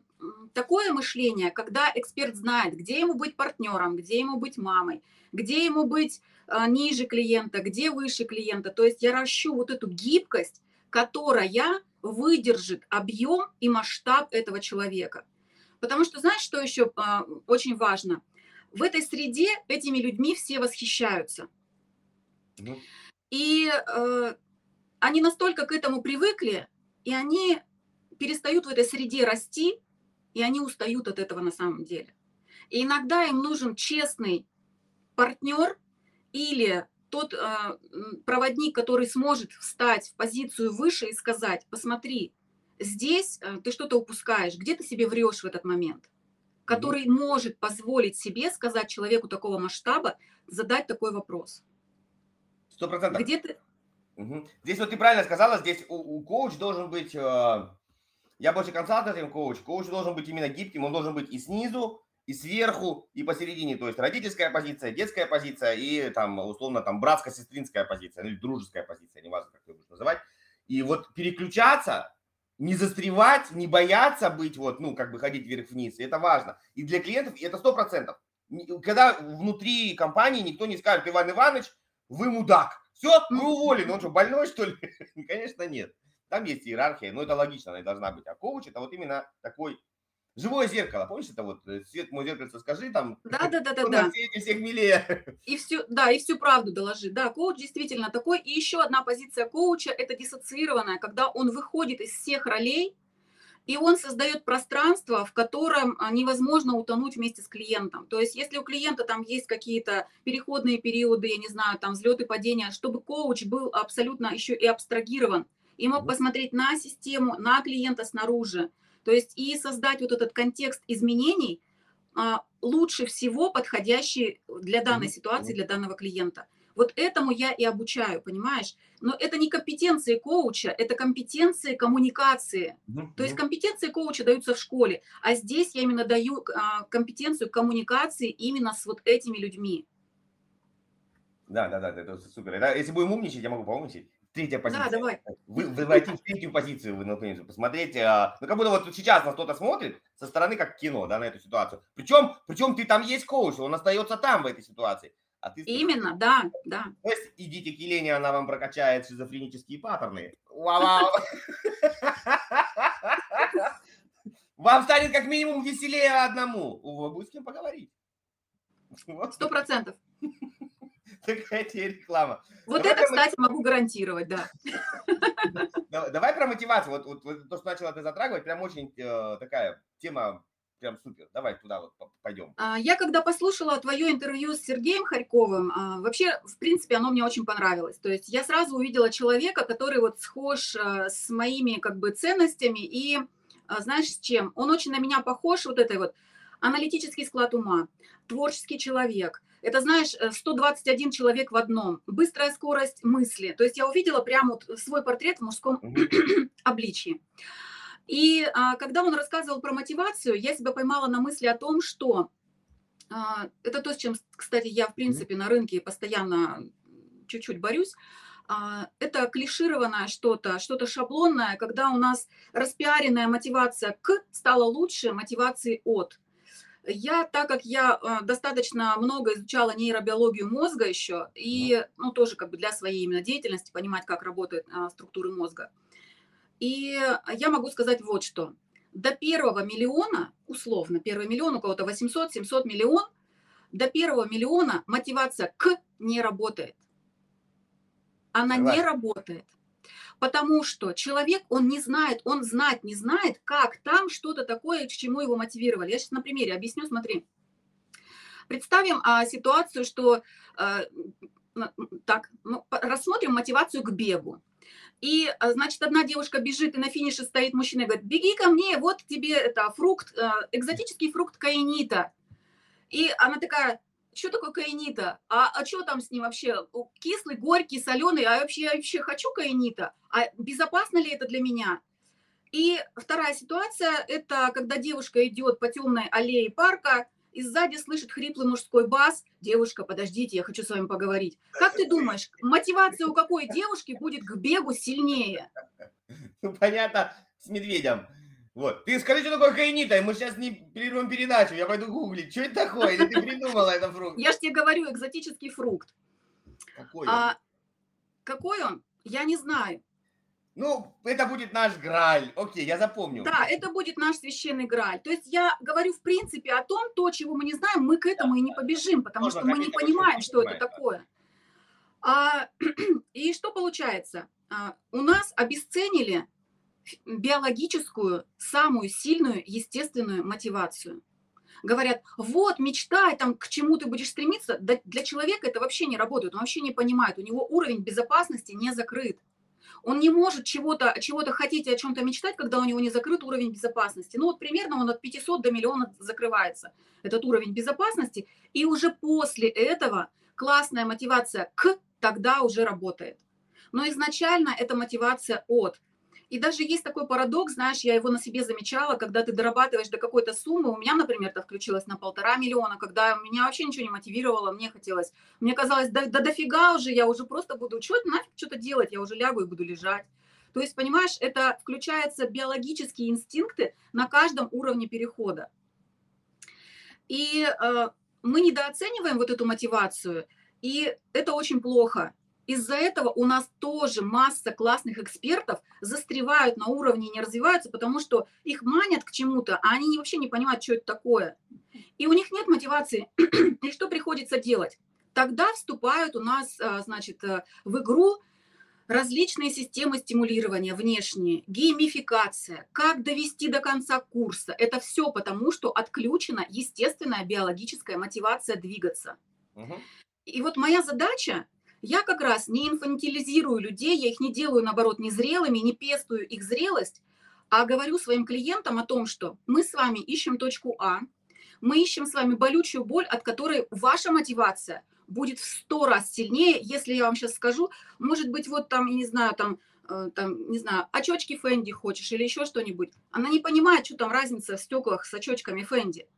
такое мышление, когда эксперт знает, где ему быть партнером, где ему быть мамой, где ему быть э, ниже клиента, где выше клиента. То есть я ращу вот эту гибкость, которая выдержит объем и масштаб этого человека. Потому что знаешь, что еще а, очень важно? В этой среде этими людьми все восхищаются. Ну. И э, они настолько к этому привыкли, и они перестают в этой среде расти, и они устают от этого на самом деле. И иногда им нужен честный партнер или тот э, проводник, который сможет встать в позицию выше и сказать, посмотри, здесь э, ты что-то упускаешь, где ты себе врешь в этот момент, который mm-hmm. может позволить себе сказать человеку такого масштаба, задать такой вопрос. Сто процентов. Где ты... Угу. Здесь вот ты правильно сказала, здесь у, у коуч должен быть, э, я больше консалтинг коуч, коуч должен быть именно гибким, он должен быть и снизу, и сверху, и посередине, то есть родительская позиция, детская позиция и там условно там братско-сестринская позиция, ну, или дружеская позиция, неважно, как ты будешь называть. И вот переключаться, не застревать, не бояться быть вот, ну, как бы ходить вверх-вниз, это важно. И для клиентов это сто процентов. Когда внутри компании никто не скажет, Иван Иванович, вы мудак, все, вы уволены, он что, больной, что ли? Конечно, нет. Там есть иерархия, но это логично, она и должна быть. А коуч это вот именно такой Живое зеркало, помнишь, это вот э, свет мой зеркальце скажи там. Да, да, да, да, да. всех милее. И всю, да, и всю правду доложи. Да, коуч действительно такой. И еще одна позиция коуча – это диссоциированная, когда он выходит из всех ролей, и он создает пространство, в котором а, невозможно утонуть вместе с клиентом. То есть, если у клиента там есть какие-то переходные периоды, я не знаю, там взлеты, падения, чтобы коуч был абсолютно еще и абстрагирован и мог посмотреть на систему, на клиента снаружи, то есть и создать вот этот контекст изменений а, лучше всего подходящий для данной ситуации, для данного клиента. Вот этому я и обучаю, понимаешь? Но это не компетенции коуча, это компетенции коммуникации. То есть компетенции коуча даются в школе, а здесь я именно даю а, компетенцию коммуникации именно с вот этими людьми. Да, да, да, это супер. Это, если будем умничать, я могу поумничать. Третья позиция. Да, давай. Вы, вы войти в третью позицию, вы например, посмотреть, а, ну как будто вот сейчас нас кто-то смотрит со стороны как кино, да, на эту ситуацию. Причем, причем ты там есть коуч, он остается там в этой ситуации. А ты Именно, да, да. То есть идите к Елене, она вам прокачает шизофренические паттерны. Вау! Вам станет как минимум веселее одному. Вы будет с кем поговорить. Сто процентов. Такая тебе реклама. Вот давай это, кстати, могу гарантировать, да. Давай про мотивацию. Вот, вот, вот то, что начала ты затрагивать, прям очень э, такая тема прям супер. Давай туда вот пойдем. А, я когда послушала твое интервью с Сергеем Харьковым, а, вообще, в принципе, оно мне очень понравилось. То есть я сразу увидела человека, который вот схож э, с моими как бы ценностями и, а, знаешь, с чем? Он очень на меня похож, вот этой вот аналитический склад ума, творческий человек – это, знаешь, 121 э, человек в одном. Быстрая скорость мысли. То есть я увидела прямо вот свой портрет в мужском обличии. И а, когда он рассказывал про мотивацию, я себя поймала на мысли о том, что а, это то, с чем, кстати, я, в принципе, на рынке постоянно чуть-чуть борюсь. А, это клишированное что-то, что-то шаблонное, когда у нас распиаренная мотивация к стала лучше мотивации от. Я, так как я а, достаточно много изучала нейробиологию мозга еще, и, ну, тоже как бы для своей именно деятельности, понимать, как работают а, структуры мозга. И я могу сказать вот что. До первого миллиона, условно, первый миллион, у кого-то 800, 700 миллион, до первого миллиона мотивация к не работает она Согласен. не работает. Потому что человек, он не знает, он знать не знает, как там что-то такое, к чему его мотивировали. Я сейчас на примере объясню, смотри. Представим а, ситуацию, что а, так, ну, рассмотрим мотивацию к бегу. И, а, значит, одна девушка бежит, и на финише стоит мужчина и говорит, беги ко мне, вот тебе это фрукт, а, экзотический фрукт каинита. И она такая, что такое каинита? А, а что там с ним вообще? Кислый, горький, соленый? А вообще я вообще хочу каинита? А безопасно ли это для меня? И вторая ситуация – это когда девушка идет по темной аллее парка, и сзади слышит хриплый мужской бас. Девушка, подождите, я хочу с вами поговорить. Как ты думаешь, мотивация у какой девушки будет к бегу сильнее? Ну, понятно, с медведем. Вот. Ты скажи, что такое каинита, и мы сейчас не перервем передачу, я пойду гуглить. Что это такое? Или ты придумала это фрукт? Я же тебе говорю, экзотический фрукт. Какой он? А, какой он? Я не знаю. Ну, это будет наш граль. Окей, я запомню. Да, это будет наш священный граль. То есть я говорю, в принципе, о том, то, чего мы не знаем, мы к этому и не побежим, потому Можно что мы не понимаем, что это такое. А, и что получается? А, у нас обесценили биологическую, самую сильную, естественную мотивацию. Говорят, вот, мечтай, там, к чему ты будешь стремиться. Да, для человека это вообще не работает, он вообще не понимает, у него уровень безопасности не закрыт. Он не может чего-то чего хотеть и о чем-то мечтать, когда у него не закрыт уровень безопасности. Ну вот примерно он от 500 до миллиона закрывается, этот уровень безопасности. И уже после этого классная мотивация к тогда уже работает. Но изначально это мотивация от. И даже есть такой парадокс, знаешь, я его на себе замечала, когда ты дорабатываешь до какой-то суммы, у меня, например, это включилось на полтора миллиона, когда меня вообще ничего не мотивировало, мне хотелось, мне казалось, да, да дофига уже, я уже просто буду, что нафиг что-то делать, я уже лягу и буду лежать. То есть, понимаешь, это включаются биологические инстинкты на каждом уровне перехода. И э, мы недооцениваем вот эту мотивацию, и это очень плохо. Из-за этого у нас тоже масса классных экспертов застревают на уровне и не развиваются, потому что их манят к чему-то, а они вообще не понимают, что это такое. И у них нет мотивации. И что приходится делать? Тогда вступают у нас, а, значит, э, в игру различные системы стимулирования внешние, геймификация, как довести до конца курса. Это все потому, что отключена естественная биологическая мотивация двигаться. Угу. И вот моя задача я как раз не инфантилизирую людей, я их не делаю, наоборот, незрелыми, не пестую их зрелость, а говорю своим клиентам о том, что мы с вами ищем точку А, мы ищем с вами болючую боль, от которой ваша мотивация будет в сто раз сильнее, если я вам сейчас скажу, может быть, вот там, я не знаю, там, э, там, не знаю, очочки Фэнди хочешь или еще что-нибудь. Она не понимает, что там разница в стеклах с очочками Фэнди.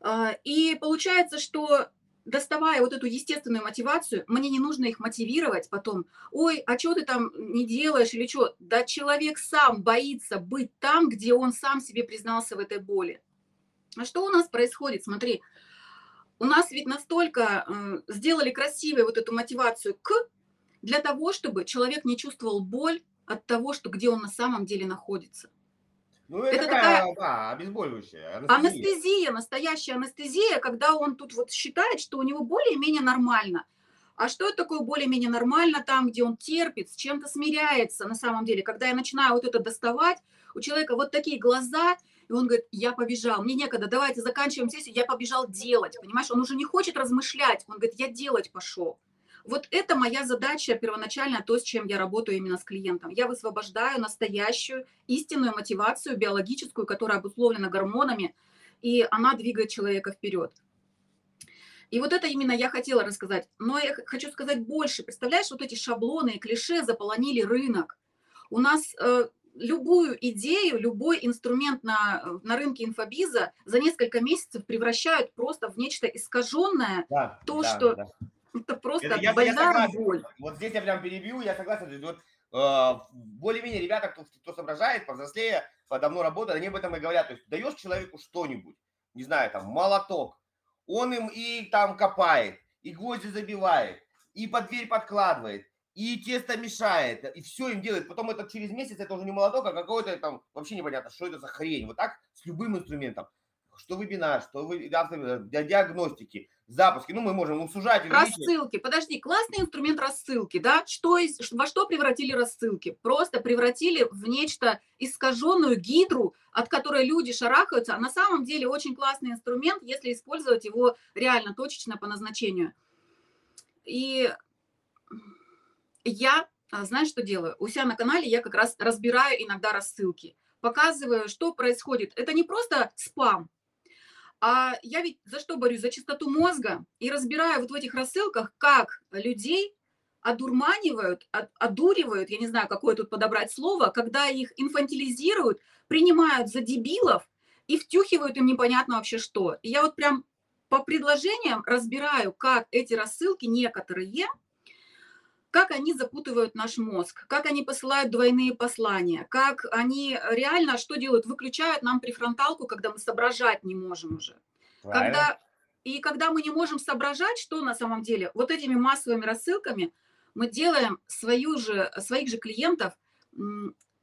А, и получается, что доставая вот эту естественную мотивацию, мне не нужно их мотивировать потом. Ой, а что ты там не делаешь или что? Да человек сам боится быть там, где он сам себе признался в этой боли. А что у нас происходит? Смотри, у нас ведь настолько э, сделали красивой вот эту мотивацию к, для того, чтобы человек не чувствовал боль от того, что где он на самом деле находится. Ну, это, это такая, такая да, обезболивающая. Анестезия. анестезия, настоящая анестезия, когда он тут вот считает, что у него более-менее нормально. А что это такое более-менее нормально там, где он терпит, с чем-то смиряется на самом деле? Когда я начинаю вот это доставать, у человека вот такие глаза, и он говорит, я побежал, мне некогда, давайте заканчиваем сессию, я побежал делать, понимаешь? Он уже не хочет размышлять, он говорит, я делать пошел. Вот это моя задача первоначально, то, с чем я работаю именно с клиентом. Я высвобождаю настоящую истинную мотивацию биологическую, которая обусловлена гормонами, и она двигает человека вперед. И вот это именно я хотела рассказать. Но я хочу сказать больше. Представляешь, вот эти шаблоны и клише заполонили рынок. У нас э, любую идею, любой инструмент на, на рынке инфобиза за несколько месяцев превращают просто в нечто искаженное. Да, то, да, что... Да Это просто Это я, я больная согласен. боль. Вот здесь я прям перебью, я согласен. Вот, э, более-менее ребята, кто, кто соображает, повзрослее, давно работают, они об этом и говорят. То есть даешь человеку что-нибудь, не знаю, там, молоток, он им и там копает, и гвозди забивает, и под дверь подкладывает, и тесто мешает, и все им делает. Потом это через месяц, это уже не молоток, а какой-то там, вообще непонятно, что это за хрень. Вот так с любым инструментом. Что вебинар, что автор- для диагностики, запуски. Ну, мы можем ну, сужать, увеличивать. Рассылки. Подожди, классный инструмент рассылки, да? Что из, во что превратили рассылки? Просто превратили в нечто искаженную гидру, от которой люди шарахаются. А на самом деле очень классный инструмент, если использовать его реально точечно по назначению. И я, а, знаешь, что делаю? У себя на канале я как раз разбираю иногда рассылки, показываю, что происходит. Это не просто спам, а я ведь за что борюсь? За чистоту мозга и разбираю вот в этих рассылках, как людей одурманивают, от- одуривают, я не знаю, какое тут подобрать слово, когда их инфантилизируют, принимают за дебилов и втюхивают им непонятно вообще что. И я вот прям по предложениям разбираю, как эти рассылки некоторые, как они запутывают наш мозг, как они посылают двойные послания, как они реально что делают? Выключают нам префронталку, когда мы соображать не можем уже. Правильно. Когда, и когда мы не можем соображать, что на самом деле, вот этими массовыми рассылками мы делаем свою же, своих же клиентов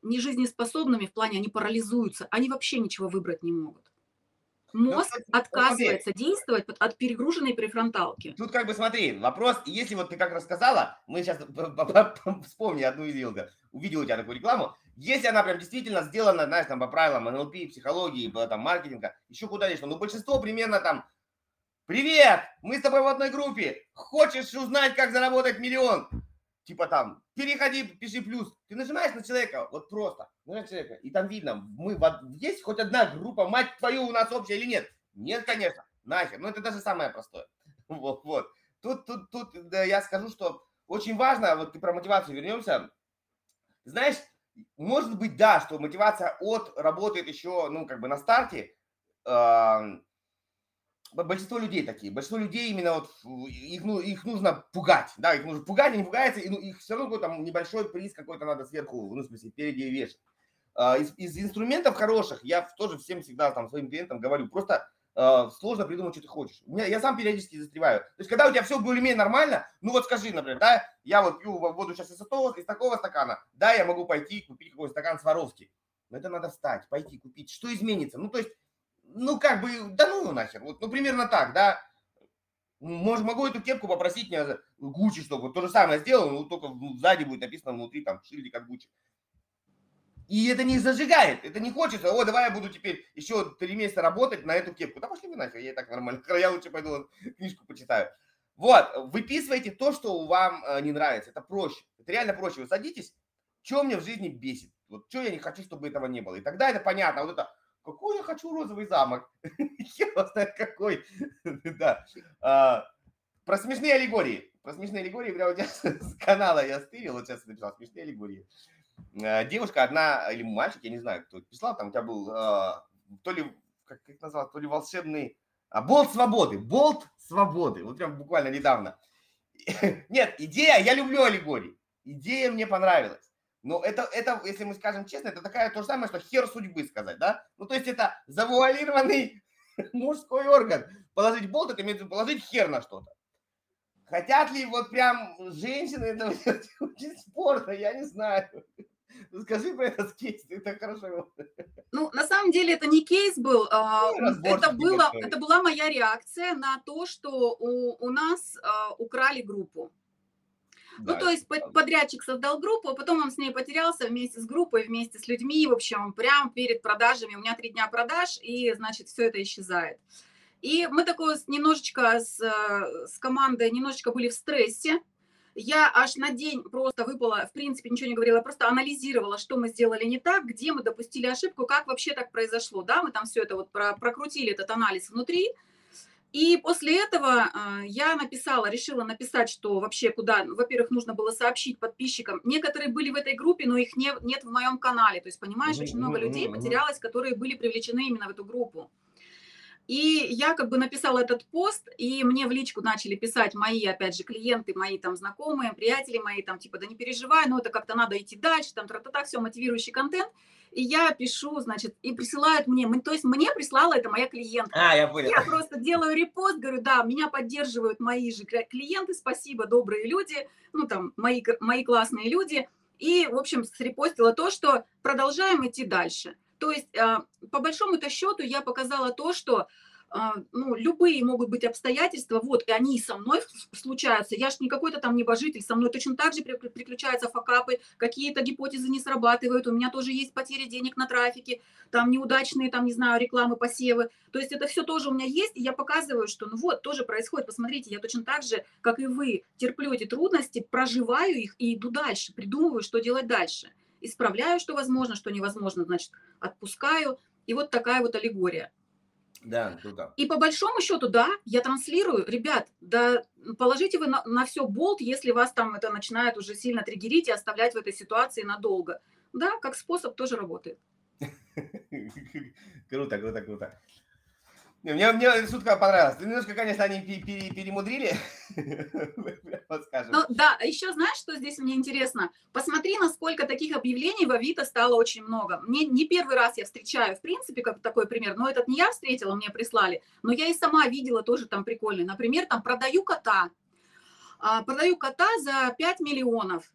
нежизнеспособными в плане, они парализуются, они вообще ничего выбрать не могут. Мозг кстати, вот отказывается действовать под- от перегруженной префронталки. Тут как бы смотри, вопрос, если вот ты как рассказала, мы сейчас вспомни одну из видел, увидел у тебя такую рекламу, если она прям действительно сделана, знаешь, там по правилам НЛП, психологии, там маркетинга, еще куда-либо, ну большинство примерно там, привет, мы с тобой в одной группе, хочешь узнать, как заработать миллион? Типа там, переходи, пиши плюс. Ты нажимаешь на человека, вот просто, на человека, и там видно, мы, есть хоть одна группа, мать твою, у нас общая или нет? Нет, конечно, нахер, ну это даже самое простое. Вот, вот. Тут, тут, тут да, я скажу, что очень важно, вот ты про мотивацию вернемся. Знаешь, может быть, да, что мотивация от работает еще, ну, как бы на старте. Большинство людей такие. Большинство людей именно вот их, ну, их нужно пугать. Да, их нужно пугать, они пугаются, и ну, их все равно какой-то небольшой приз какой-то надо сверху, ну, в смысле, впереди вешать. А, Из, из инструментов хороших я тоже всем всегда там своим клиентам говорю, просто э, сложно придумать, что ты хочешь. Меня, я сам периодически застреваю. То есть, когда у тебя все более-менее нормально, ну вот скажи, например, да, я вот пью во- воду сейчас из такого, из такого стакана, да, я могу пойти купить какой-то стакан Сваровски. Но это надо встать, пойти купить. Что изменится? Ну, то есть, ну, как бы, да ну нахер. Вот, ну, примерно так, да. Может, могу эту кепку попросить за Гуччи, чтобы то же самое сделал, но только сзади будет написано внутри там шильдик от Гуччи. И это не зажигает, это не хочется. О, давай я буду теперь еще три месяца работать на эту кепку. Да пошли вы нахер, я и так нормально. Я лучше пойду книжку почитаю. Вот, выписывайте то, что вам э, не нравится. Это проще. Это реально проще. Вы садитесь, что мне в жизни бесит. Вот что я не хочу, чтобы этого не было. И тогда это понятно. Вот это, какой я хочу розовый замок. Его знает какой. Да. А, Про смешные аллегории. Про смешные аллегории прямо у тебя с канала я стырил. Вот сейчас написал смешные аллегории. Э, Девушка одна, или мальчик, я не знаю, кто писал, там у тебя был э, то ли, как как назвал, то ли волшебный, а, болт свободы, болт свободы, вот прям буквально недавно. Нет, идея, я люблю аллегории, идея мне понравилась. Но это, это, если мы скажем честно, это такая то же самое, что хер судьбы сказать, да? Ну, то есть это завуалированный мужской орган. Положить болт, это имеется положить хер на что-то. Хотят ли вот прям женщины это очень спорно, я не знаю. Ну, Скажи про этот кейс, ты так хорошо его- Ну, на самом деле это не кейс был, а, Ну, это, было, это была моя реакция на то, что у, у нас а, украли группу. Да, ну, то есть под- подрядчик создал группу, а потом он с ней потерялся вместе с группой, вместе с людьми, в общем, прямо перед продажами. У меня три дня продаж, и, значит, все это исчезает. И мы такое немножечко с, э, с командой, немножечко были в стрессе. Я аж на день просто выпала, в принципе, ничего не говорила, просто анализировала, что мы сделали не так, где мы допустили ошибку, как вообще так произошло. Да, мы там все это вот про- прокрутили, этот анализ внутри. И после этого а, я написала, решила написать, что вообще куда, во-первых, нужно было сообщить подписчикам. Некоторые были в этой группе, но их не, нет в моем канале. То есть, понимаешь, очень много людей потерялось, которые были привлечены именно в эту группу. И я как бы написала этот пост, и мне в личку начали писать мои, опять же, клиенты, мои там знакомые, приятели мои, там типа, да не переживай, ну это как-то надо идти дальше, там тра-та-та, все, мотивирующий контент. И я пишу, значит, и присылают мне, то есть мне прислала это моя клиентка. А, я понял. Я просто делаю репост, говорю, да, меня поддерживают мои же клиенты, спасибо, добрые люди, ну там, мои, мои классные люди. И, в общем, срепостила то, что продолжаем идти дальше. То есть, а, по большому-то счету, я показала то, что а, ну, любые могут быть обстоятельства, вот, и они со мной случаются, я ж не какой-то там небожитель, со мной точно так же приключаются факапы, какие-то гипотезы не срабатывают, у меня тоже есть потери денег на трафике, там неудачные, там, не знаю, рекламы, посевы, то есть это все тоже у меня есть, и я показываю, что, ну вот, тоже происходит, посмотрите, я точно так же, как и вы, терплю эти трудности, проживаю их и иду дальше, придумываю, что делать дальше, исправляю, что возможно, что невозможно, значит, отпускаю, и вот такая вот аллегория. Да, круто. И по большому счету, да, я транслирую, ребят, да, положите вы на, на все болт, если вас там это начинает уже сильно триггерить и оставлять в этой ситуации надолго. Да, как способ тоже работает. Круто, круто, круто. Мне, мне шутка понравилась. Немножко, конечно, они перемудрили. Ну, да, еще знаешь, что здесь мне интересно? Посмотри, насколько таких объявлений в Авито стало очень много. Мне не первый раз я встречаю, в принципе, как такой пример, но этот не я встретила, мне прислали, но я и сама видела тоже там прикольный. Например, там продаю кота. А, продаю кота за 5 миллионов.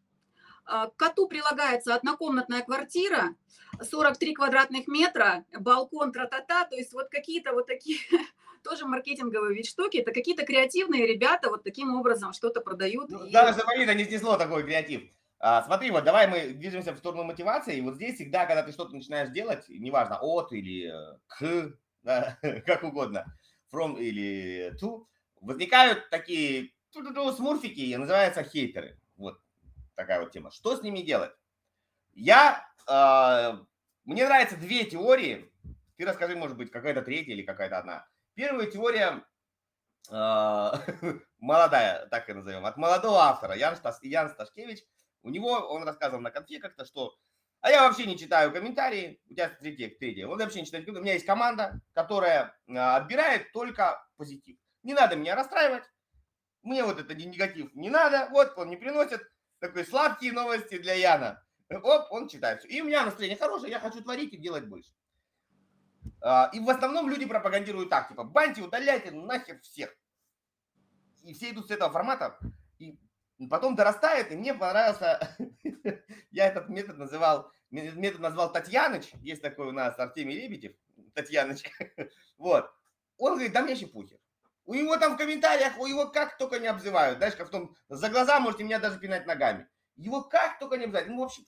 А, к коту прилагается однокомнатная квартира, 43 квадратных метра, балкон, тра-та-та, то есть вот какие-то вот такие тоже маркетинговые ведь штуки, это какие-то креативные ребята вот таким образом что-то продают. Ну, и... Даже это не снесло такой креатив. А, смотри, вот давай мы движемся в сторону мотивации, и вот здесь всегда, когда ты что-то начинаешь делать, неважно, от или э, к, да, как угодно, from или to, возникают такие смурфики, называются хейтеры. Вот такая вот тема. Что с ними делать? Я э, мне нравятся две теории. Ты расскажи, может быть, какая-то третья или какая-то одна. Первая теория э, молодая, так и назовем, от молодого автора Ян, Стас, Ян Сташкевич. У него, он рассказывал на конфе как-то, что а я вообще не читаю комментарии. У тебя третья, третья. Он вообще не читает. У меня есть команда, которая а, отбирает только позитив. Не надо меня расстраивать. Мне вот это негатив не надо. Вот он не приносит. Такой сладкие новости для Яна. Оп, он читает. И у меня настроение хорошее, я хочу творить и делать больше. А, и в основном люди пропагандируют так, типа, баньте, удаляйте нахер всех. И все идут с этого формата. И потом дорастает, и мне понравился, я этот метод называл, метод назвал Татьяныч, есть такой у нас Артемий Лебедев, Татьяныч, вот. Он говорит, да мне вообще похер. У него там в комментариях, у его как только не обзывают, знаешь, как в том, за глаза можете меня даже пинать ногами. Его как только не обязательно. Ну, вообще,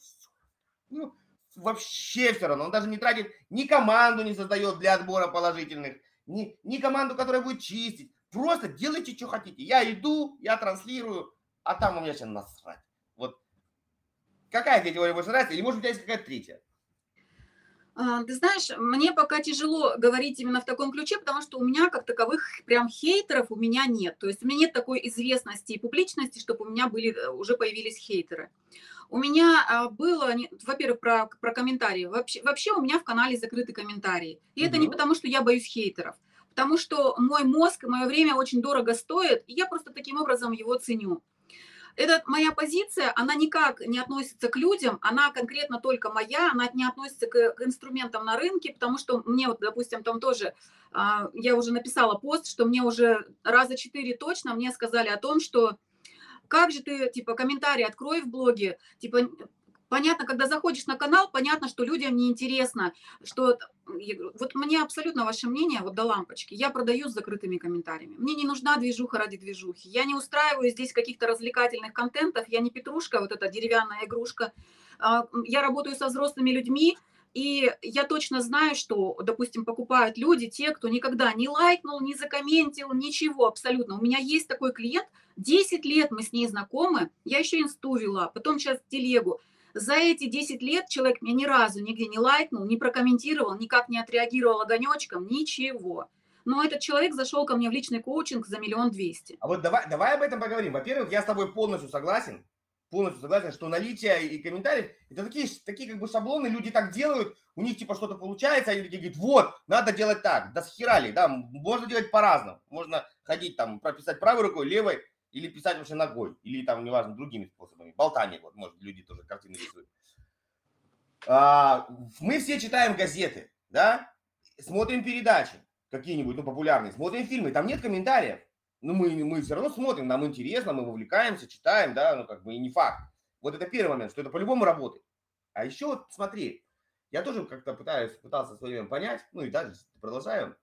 ну, вообще все равно. Он даже не тратит, ни команду не создает для отбора положительных, ни, ни команду, которая будет чистить. Просто делайте, что хотите. Я иду, я транслирую, а там у меня сейчас насрать. Вот какая тебе теория больше нравится? Или может у тебя есть какая-то третья? А, ты знаешь, мне пока тяжело говорить именно в таком ключе, потому что у меня как таковых прям хейтеров у меня нет. То есть у меня нет такой известности и публичности, чтобы у меня были, э, уже появились хейтеры. У меня а, было, во-первых, про, про комментарии. Вообще, вообще у меня в канале закрыты комментарии. И угу. это не потому, что я боюсь хейтеров, потому что мой мозг, мое время очень дорого стоит, и я просто таким образом его ценю. Это моя позиция, она никак не относится к людям, она конкретно только моя, она не относится к, инструментам на рынке, потому что мне вот, допустим, там тоже, а, я уже написала пост, что мне уже раза четыре точно мне сказали о том, что как же ты, типа, комментарий открой в блоге, типа, Понятно, когда заходишь на канал, понятно, что людям неинтересно, что вот мне абсолютно ваше мнение, вот до лампочки, я продаю с закрытыми комментариями. Мне не нужна движуха ради движухи. Я не устраиваю здесь каких-то развлекательных контентов, я не петрушка, вот эта деревянная игрушка. А, я работаю со взрослыми людьми, и я точно знаю, что, допустим, покупают люди, те, кто никогда не лайкнул, не закомментил, ничего абсолютно. У меня есть такой клиент, 10 лет мы с ней знакомы, я еще инсту вела, потом сейчас телегу. За эти 10 лет человек меня ни разу нигде не лайкнул, не прокомментировал, никак не отреагировал огонечком, ничего. Но этот человек зашел ко мне в личный коучинг за миллион двести. А вот давай, давай об этом поговорим. Во-первых, я с тобой полностью согласен. полностью согласен, что наличие и комментариев, это такие, такие как бы шаблоны, люди так делают, у них типа что-то получается, они такие говорят, вот, надо делать так, да схерали, да, можно делать по-разному, можно ходить там, прописать правой рукой, левой, или писать вообще ногой, или там, неважно, другими способами, болтание, вот, может, люди тоже картины рисуют. А, мы все читаем газеты, да, смотрим передачи какие-нибудь, ну, популярные, смотрим фильмы, там нет комментариев, ну, мы, мы все равно смотрим, нам интересно, мы вовлекаемся, читаем, да, ну, как бы и не факт. Вот это первый момент, что это по-любому работает. А еще вот смотри, я тоже как-то пытаюсь, пытался в свое время понять, ну и дальше продолжаю.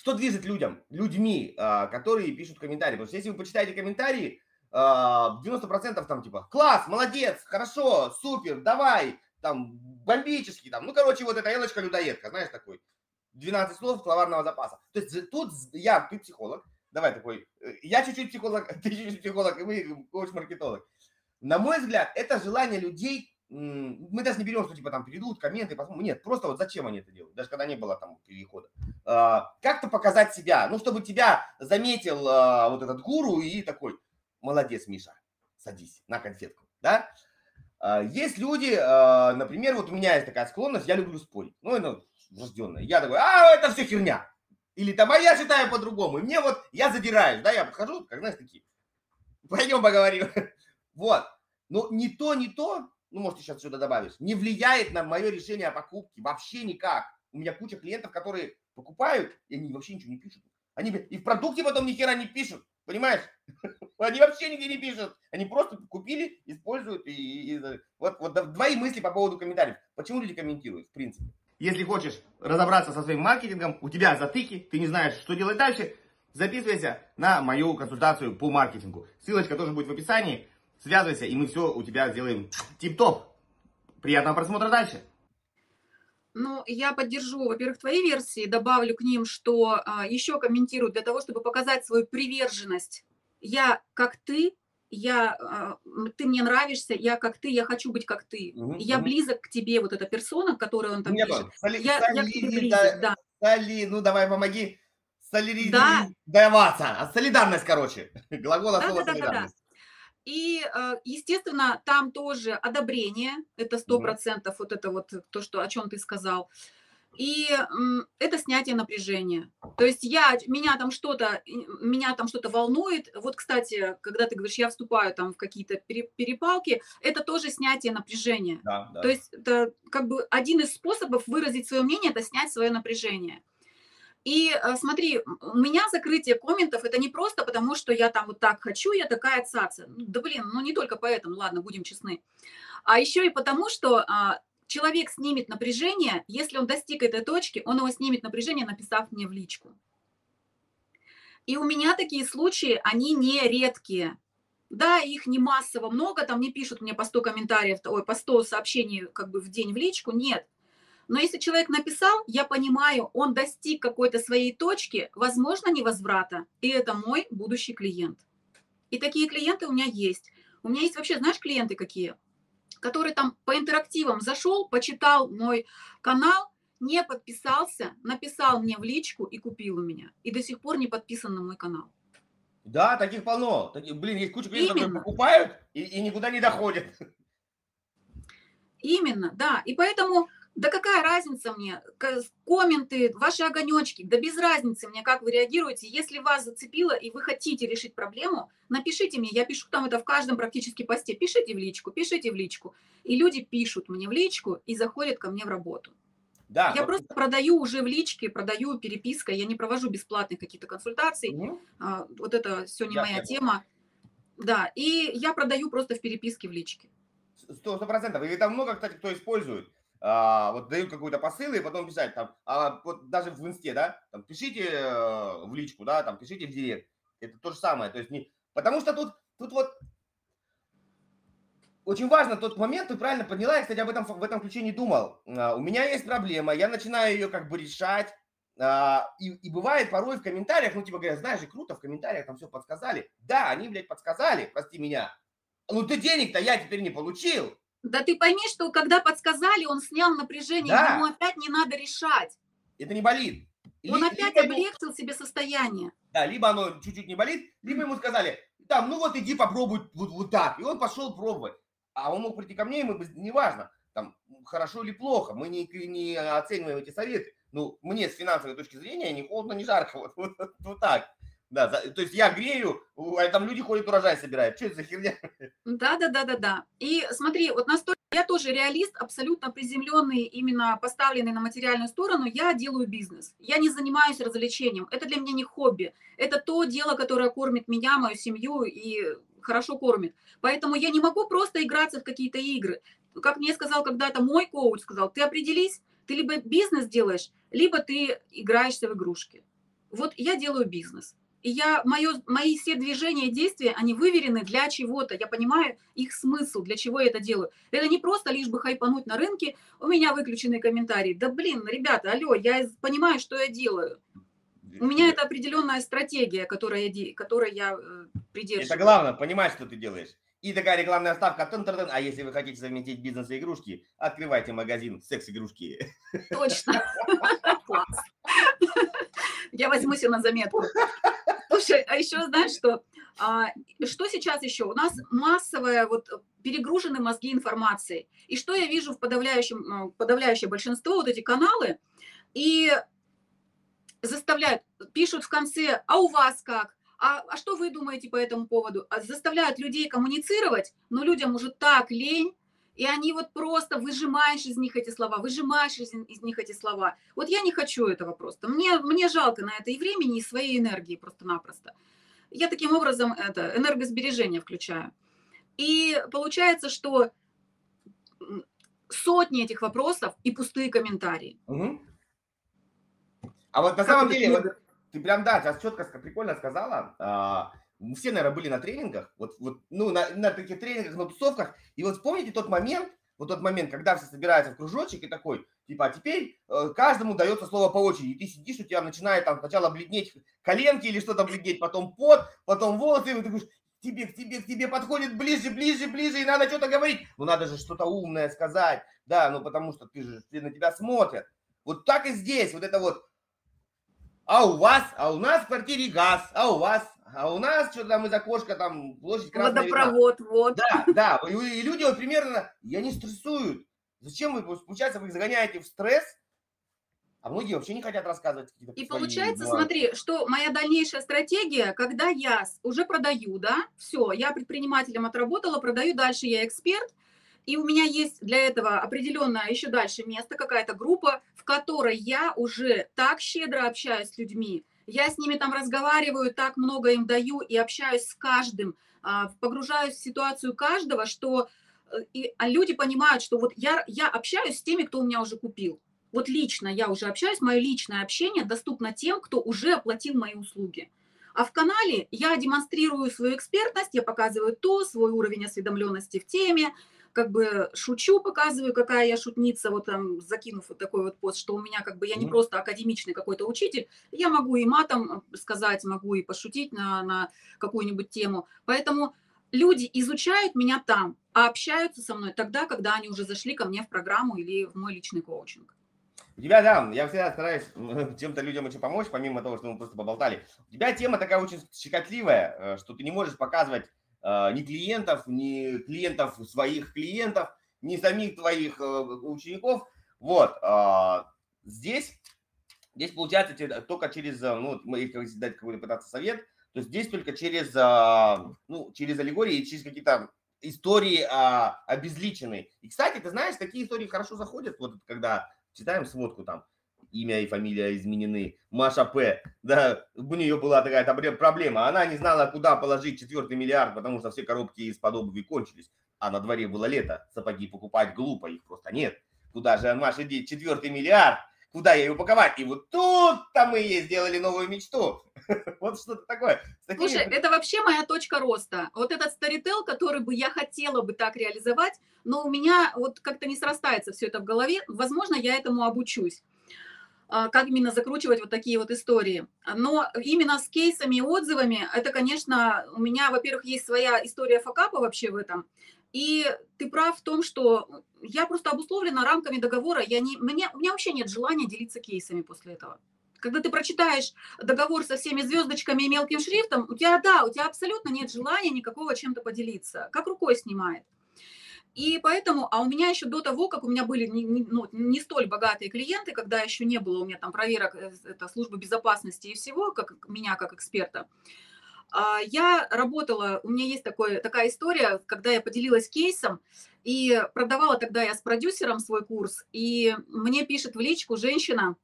Что движет людям, людьми, а, которые пишут комментарии? Потому что если вы почитаете комментарии, 90% а, там типа класс, молодец, хорошо, супер, давай, там, бомбический, там, ну, короче, вот эта елочка-людоедка, знаешь, такой, 12 слов словарного запаса. То есть тут я, ты психолог, давай такой, э, я чуть-чуть психолог, ты чуть-чуть психолог, и мы коуч-маркетолог. На мой взгляд, это желание людей, мы даже не берем, что типа там перейдут, комменты, посмотрим. Нет, просто вот зачем они это делают, даже когда не было там перехода. А, как-то показать себя, ну, чтобы тебя заметил а, вот этот гуру и такой, молодец, Миша, садись на конфетку, да? А, есть люди, например, вот у меня есть такая склонность, я люблю спорить. Ну, это врожденное. Я такой, а, это все херня. Или там, а я считаю по-другому. И мне вот, я задираюсь, да, я подхожу, как знаешь, такие, пойдем поговорим. Вот. Но не то, не то, ну, может, ты сейчас сюда добавишь, не влияет на мое решение о покупке. Вообще никак. У меня куча клиентов, которые покупают, и они вообще ничего не пишут. Они и в продукте потом ни хера не пишут. Понимаешь? Они вообще нигде не пишут. Они просто купили, используют. И, и, и вот, вот двои мысли по поводу комментариев. Почему люди комментируют, в принципе? Если хочешь разобраться со своим маркетингом, у тебя затыки, ты не знаешь, что делать дальше, записывайся на мою консультацию по маркетингу. Ссылочка тоже будет в описании. Связывайся, и мы все у тебя сделаем тип-топ. Приятного просмотра дальше. Ну, я поддержу, во-первых, твои версии, добавлю к ним, что а, еще комментируют для того, чтобы показать свою приверженность. Я как ты, я, а, ты мне нравишься, я как ты, я хочу быть как ты. Угу, я угу. близок к тебе, вот эта персона, которую он там Нет, пишет. Соли, я, соли, я к тебе близок, да. да. Соли, ну давай помоги. Солидарность. Да. Солидарность, короче. Глагол да, да, солидарность. Да, да. И, э, естественно, там тоже одобрение, это сто процентов, вот это вот то, что, о чем ты сказал и это снятие напряжения. То есть я, меня там что-то, меня там что-то волнует. Вот, кстати, когда ты говоришь, я вступаю там в какие-то перепалки, это тоже снятие напряжения. Да, да. То есть это как бы один из способов выразить свое мнение, это снять свое напряжение. И э, смотри, у меня закрытие комментов это не просто потому, что я там вот так хочу, я такая цаца. Ну, да блин, ну не только поэтому, ладно, будем честны. А еще и потому, что а, человек снимет напряжение, если он достиг этой точки, он его снимет напряжение, написав мне в личку. И у меня такие случаи, они не редкие. Да, их не массово много, там не пишут мне по 100 комментариев, ой, по 100 сообщений как бы в день в личку, нет. Но если человек написал, я понимаю, он достиг какой-то своей точки, возможно, невозврата, и это мой будущий клиент. И такие клиенты у меня есть. У меня есть вообще, знаешь, клиенты какие? который там по интерактивам зашел, почитал мой канал, не подписался, написал мне в личку и купил у меня. И до сих пор не подписан на мой канал. Да, таких полно. Таких, блин, есть куча клиентов, Именно. которые покупают и, и никуда не доходят. Именно, да. И поэтому да какая разница мне, комменты, ваши огонечки, да без разницы мне, как вы реагируете. Если вас зацепило и вы хотите решить проблему, напишите мне, я пишу там это в каждом практически посте, пишите в личку, пишите в личку. И люди пишут мне в личку и заходят ко мне в работу. Да, я вот... просто продаю уже в личке, продаю перепиской, я не провожу бесплатных каких-то консультаций. Угу. А, вот это все не я моя понял. тема. Да, и я продаю просто в переписке в личке. Сто процентов. И там много, кстати, кто использует а, вот дают какую-то посыл и потом писать там, а вот даже в инсте, да, там пишите э, в личку, да, там пишите в директ. Это то же самое, то есть не, потому что тут, тут вот очень важно тот момент, ты правильно поняла, я, кстати, об этом, в этом ключе не думал. А, у меня есть проблема, я начинаю ее как бы решать, а, и, и бывает порой в комментариях, ну, типа говорят, знаешь, круто, в комментариях там все подсказали. Да, они, блядь, подсказали, прости меня. Ну, ты денег-то я теперь не получил. Да ты пойми, что когда подсказали, он снял напряжение, да. ему опять не надо решать. Это не болит. Он Или, опять облегчил себе состояние. Да, либо оно чуть-чуть не болит, либо ему сказали, там, ну вот иди попробуй вот, вот так. И он пошел пробовать. А он мог прийти ко мне, и мы бы, неважно, там, хорошо или плохо, мы не, не оцениваем эти советы. Ну, мне с финансовой точки зрения не холодно, не жарко. Вот, вот, вот, вот так. Да, то есть я грею, а там люди ходят урожай собирают. Что это за херня? Да, да, да, да, да. И смотри, вот настолько я тоже реалист, абсолютно приземленный, именно поставленный на материальную сторону. Я делаю бизнес. Я не занимаюсь развлечением. Это для меня не хобби. Это то дело, которое кормит меня, мою семью и хорошо кормит. Поэтому я не могу просто играться в какие-то игры. Как мне сказал когда-то мой коуч, сказал, ты определись, ты либо бизнес делаешь, либо ты играешься в игрушки. Вот я делаю бизнес. И я, мое, мои все движения и действия, они выверены для чего-то. Я понимаю их смысл, для чего я это делаю. Это не просто лишь бы хайпануть на рынке, у меня выключенные комментарии. Да блин, ребята, алло, я понимаю, что я делаю. У меня это определенная стратегия, которой я, которой я э, придерживаюсь. Это главное, понимать, что ты делаешь. И такая рекламная ставка. Тын -тын -тын. А если вы хотите совместить бизнес и игрушки, открывайте магазин секс-игрушки. Точно. Класс. Я возьму себе на заметку. Слушай, а еще знаешь что? А, что сейчас еще? У нас массовая, вот перегружены мозги информацией. И что я вижу в подавляющем, подавляющее большинство, вот эти каналы, и заставляют, пишут в конце, а у вас как? А, а что вы думаете по этому поводу? А заставляют людей коммуницировать, но людям уже так лень, и они вот просто выжимаешь из них эти слова, выжимаешь из, из них эти слова. Вот я не хочу этого просто. Мне, мне жалко на это и времени, и своей энергии просто-напросто. Я таким образом это энергосбережение включаю. И получается, что сотни этих вопросов и пустые комментарии. Угу. А вот на как самом деле, вот, ты прям, да, сейчас четко, прикольно сказала. Мы все, наверное, были на тренингах, вот, вот ну, на, на таких тренингах, на тусовках, и вот вспомните тот момент, вот тот момент, когда все собираются в кружочек и такой, типа, а теперь э, каждому дается слово по очереди, и ты сидишь, у тебя начинает там сначала бледнеть коленки или что-то бледнеть, потом пот, потом волосы, и ты говоришь, тебе, к тебе, к тебе подходит ближе, ближе, ближе, и надо что-то говорить. Ну, надо же что-то умное сказать, да, ну, потому что ты же, ты на тебя смотрят. Вот так и здесь, вот это вот, а у вас, а у нас в квартире газ, а у вас, а у нас что-то там из окошка там площадь красная Водопровод, видна. вот. Да, да, и, и люди вот примерно, я не стрессуют. Зачем вы, получается, вы их загоняете в стресс, а многие вообще не хотят рассказывать. И получается, дела. смотри, что моя дальнейшая стратегия, когда я уже продаю, да, все, я предпринимателем отработала, продаю, дальше я эксперт, и у меня есть для этого определенное еще дальше место, какая-то группа, в которой я уже так щедро общаюсь с людьми, я с ними там разговариваю, так много им даю и общаюсь с каждым, а, погружаюсь в ситуацию каждого, что э, и, а люди понимают, что вот я, я общаюсь с теми, кто у меня уже купил. Вот лично я уже общаюсь, мое личное общение доступно тем, кто уже оплатил мои услуги. А в канале я демонстрирую свою экспертность, я показываю то, свой уровень осведомленности в теме, как бы шучу, показываю, какая я шутница, вот там закинув вот такой вот пост, что у меня как бы я не просто академичный какой-то учитель, я могу и матом сказать, могу и пошутить на, на какую-нибудь тему. Поэтому люди изучают меня там, а общаются со мной тогда, когда они уже зашли ко мне в программу или в мой личный коучинг. У тебя, да, я всегда стараюсь чем-то людям очень помочь, помимо того, что мы просто поболтали. У тебя тема такая очень щекотливая, э, что ты не можешь показывать ни клиентов, ни клиентов своих клиентов, ни самих твоих э, учеников. Вот, а, здесь, здесь получается только через, э, ну, мы их дать какой-то пытаться совет, то здесь только через, ну, через аллегории, через какие-то истории обезличенные. И, кстати, ты знаешь, такие истории хорошо заходят, вот когда читаем сводку там, имя и фамилия изменены. Маша П. Да, у нее была такая проблема. Она не знала, куда положить четвертый миллиард, потому что все коробки из-под обуви кончились. А на дворе было лето. Сапоги покупать глупо, их просто нет. Куда же, Маша, деть четвертый миллиард? Куда я ее упаковать? И вот тут-то мы ей сделали новую мечту. Вот что-то такое. Слушай, это вообще моя точка роста. Вот этот старител, который бы я хотела бы так реализовать, но у меня вот как-то не срастается все это в голове. Возможно, я этому обучусь. А, как именно закручивать вот такие вот истории. Но именно с кейсами и отзывами, это, конечно, у меня, во-первых, есть своя история факапа вообще в этом. И ты прав в том, что я просто обусловлена рамками договора. Я не, мне, у меня вообще нет желания делиться кейсами после этого. Когда ты прочитаешь договор со всеми звездочками и мелким шрифтом, у тебя, да, у тебя абсолютно нет желания никакого чем-то поделиться. Как рукой снимает. И поэтому, а у меня еще до того, как у меня были не, не, ну, не столь богатые клиенты, когда еще не было у меня там проверок э, это, службы безопасности и всего, как меня как эксперта, а, я работала, у меня есть такое, такая история, когда я поделилась кейсом, и продавала тогда я с продюсером свой курс, и мне пишет в личку женщина,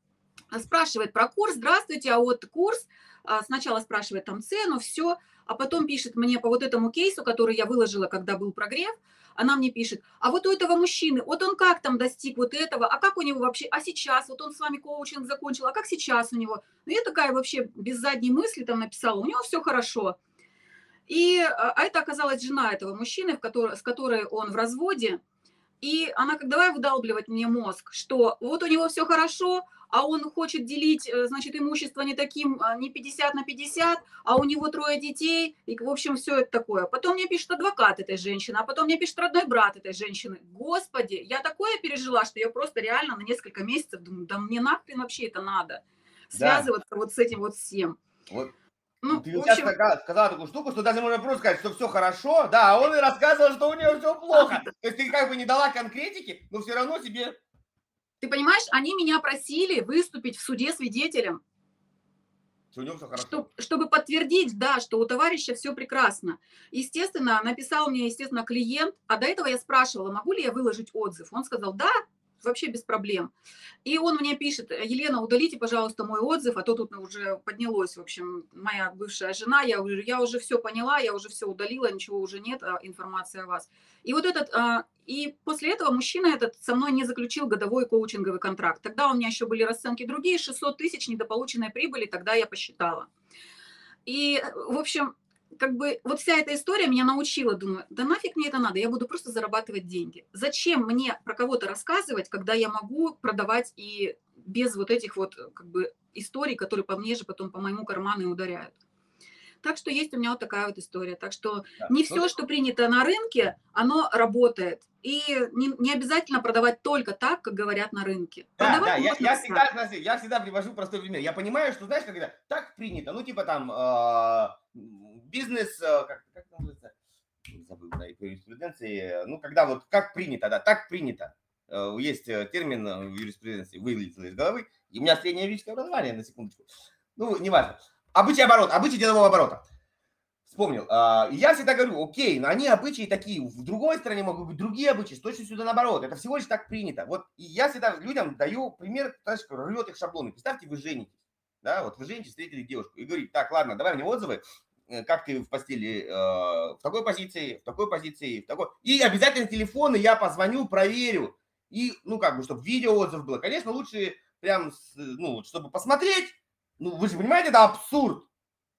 спрашивает про курс, здравствуйте, а вот курс, а, сначала спрашивает там цену, все, а потом пишет мне по вот этому кейсу, который я выложила, когда был прогрев, она мне пишет, а вот у этого мужчины, вот он как там достиг вот этого, а как у него вообще, а сейчас, вот он с вами коучинг закончил, а как сейчас у него? Ну, я такая вообще без задней мысли там написала, у него все хорошо. И а, а это оказалась жена этого мужчины, в который, с которой он в разводе, и она как давай выдалбливать мне мозг, что вот у него все хорошо, а он хочет делить, э, значит, имущество не таким, а, не 50 на 50, а у него трое детей, и, в общем, все это такое. Потом мне пишет адвокат этой женщины, а потом мне пишет родной брат этой женщины. Господи, я такое пережила, что я просто реально на несколько месяцев думаю, да мне нахрен вообще это надо, связываться да. вот с этим вот всем. Вот. Ну, ты общем... сейчас сказала такую штуку, что даже можно просто сказать, что все хорошо, да, а он и рассказывал, что у него все плохо. То есть ты как бы не дала конкретики, но все равно себе ты понимаешь, они меня просили выступить в суде свидетелем. Чтоб, чтобы подтвердить, да, что у товарища все прекрасно. Естественно, написал мне, естественно, клиент, а до этого я спрашивала, могу ли я выложить отзыв. Он сказал, да, вообще без проблем. И он мне пишет, Елена, удалите, пожалуйста, мой отзыв, а то тут уже поднялось, в общем, моя бывшая жена, я, я уже все поняла, я уже все удалила, ничего уже нет, а, информации о вас. И вот этот, а, и после этого мужчина этот со мной не заключил годовой коучинговый контракт. Тогда у меня еще были расценки другие, 600 тысяч недополученной прибыли, тогда я посчитала. И, в общем, как бы вот вся эта история меня научила, думаю, да нафиг мне это надо, я буду просто зарабатывать деньги. Зачем мне про кого-то рассказывать, когда я могу продавать и без вот этих вот как бы историй, которые по мне же потом по моему карману и ударяют. Так что есть у меня вот такая вот история. Так что да. не все, что принято на рынке, оно работает. И не, не обязательно продавать только так, как говорят на рынке. Да, да, я, я, всегда, я всегда привожу простой пример. Я понимаю, что, знаешь, когда так принято, ну, типа там, э, бизнес, э, как, как называется, забыл, да, по юриспруденции, ну, когда вот как принято, да, так принято. Э, есть э, термин в юриспруденции, вылетел из головы, и у меня среднее юридическое образование, на секундочку. Ну, неважно. Обычай оборот, обычай делового оборота. Вспомнил. А, я всегда говорю, окей, но они обычаи такие, в другой стране могут быть другие обычаи, точно сюда наоборот. Это всего лишь так принято. Вот и я всегда людям даю пример, знаешь, рвет их шаблоны. Представьте, вы женитесь, да, вот вы женитесь, встретили девушку и говорите, так, ладно, давай мне отзывы, э, как ты в постели, э, в такой позиции, в такой позиции, в такой. И обязательно телефон, и я позвоню, проверю. И, ну, как бы, чтобы видео отзыв было. Конечно, лучше прям, ну, чтобы посмотреть, ну, вы же понимаете, это абсурд.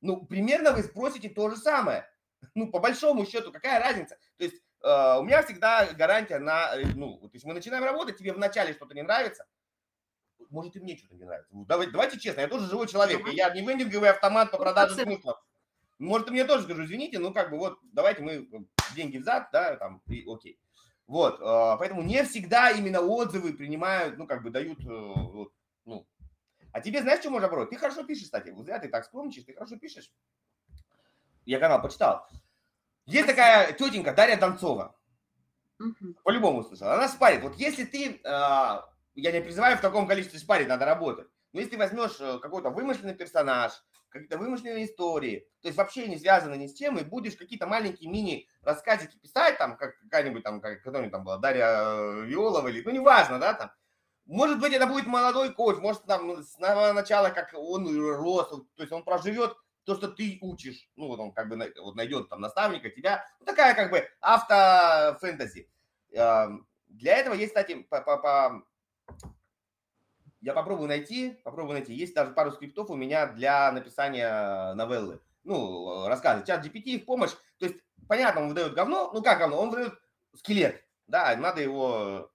Ну, примерно вы спросите то же самое. Ну, по большому счету, какая разница? То есть э, у меня всегда гарантия на, э, ну, то есть мы начинаем работать, тебе вначале что-то не нравится, может и мне что-то не нравится. Давайте, давайте честно, я тоже живой человек, я не вендинговый автомат по продаже смыслов. Может, и мне тоже скажу, извините, ну как бы вот, давайте мы э, деньги взад, да, там, и окей. Вот, э, поэтому не всегда именно отзывы принимают, ну как бы дают, э, ну, а тебе знаешь, что можно брать? Ты хорошо пишешь, кстати. Вот зря ты так скромничаешь, ты хорошо пишешь. Я канал почитал. Есть такая тетенька Дарья Донцова. Угу. По-любому слышал. Она спарит. Вот если ты, э, я не призываю в таком количестве спарить, надо работать. Но если ты возьмешь э, какой-то вымышленный персонаж, какие-то вымышленные истории, то есть вообще не связаны ни с чем, и будешь какие-то маленькие мини-рассказики писать, там, как какая-нибудь там, как, кто-нибудь там была, Дарья э, Виолова, или, ну, неважно, да, там, может быть, это будет молодой коуч, может, там с самого начала, как он рос, то есть он проживет то, что ты учишь, ну, вот он как бы вот найдет там наставника, тебя, ну, такая как бы автофэнтези. Эм, для этого есть, кстати, по, по, по... я попробую найти, попробую найти, есть даже пару скриптов у меня для написания новеллы, ну, рассказы, чат GPT в помощь, то есть, понятно, он выдает говно, ну, как говно, он выдает скелет, да, надо его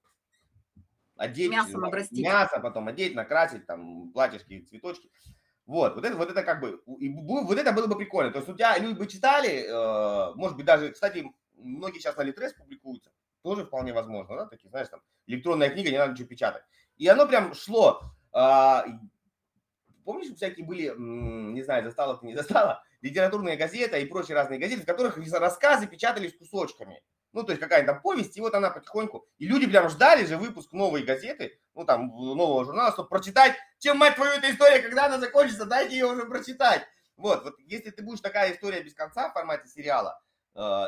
одеть Мясом обрастить. мясо, потом одеть, накрасить, там, платьишки, цветочки. Вот, вот это, вот это как бы, и вот это было бы прикольно. То есть у тебя люди бы читали, э, может быть, даже, кстати, многие сейчас на Литрес публикуются, тоже вполне возможно, да, такие, знаешь, там, электронная книга, не надо ничего печатать. И оно прям шло. Э, помнишь, всякие были, не знаю, застала ты, не застала, литературная газета и прочие разные газеты, в которых рассказы печатались кусочками. Ну, то есть какая-то повесть, и вот она потихоньку. И люди прям ждали же выпуск новой газеты, ну, там, нового журнала, чтобы прочитать, чем, мать твою, эта история, когда она закончится, дайте ее уже прочитать. Вот, вот если ты будешь такая история без конца в формате сериала, э,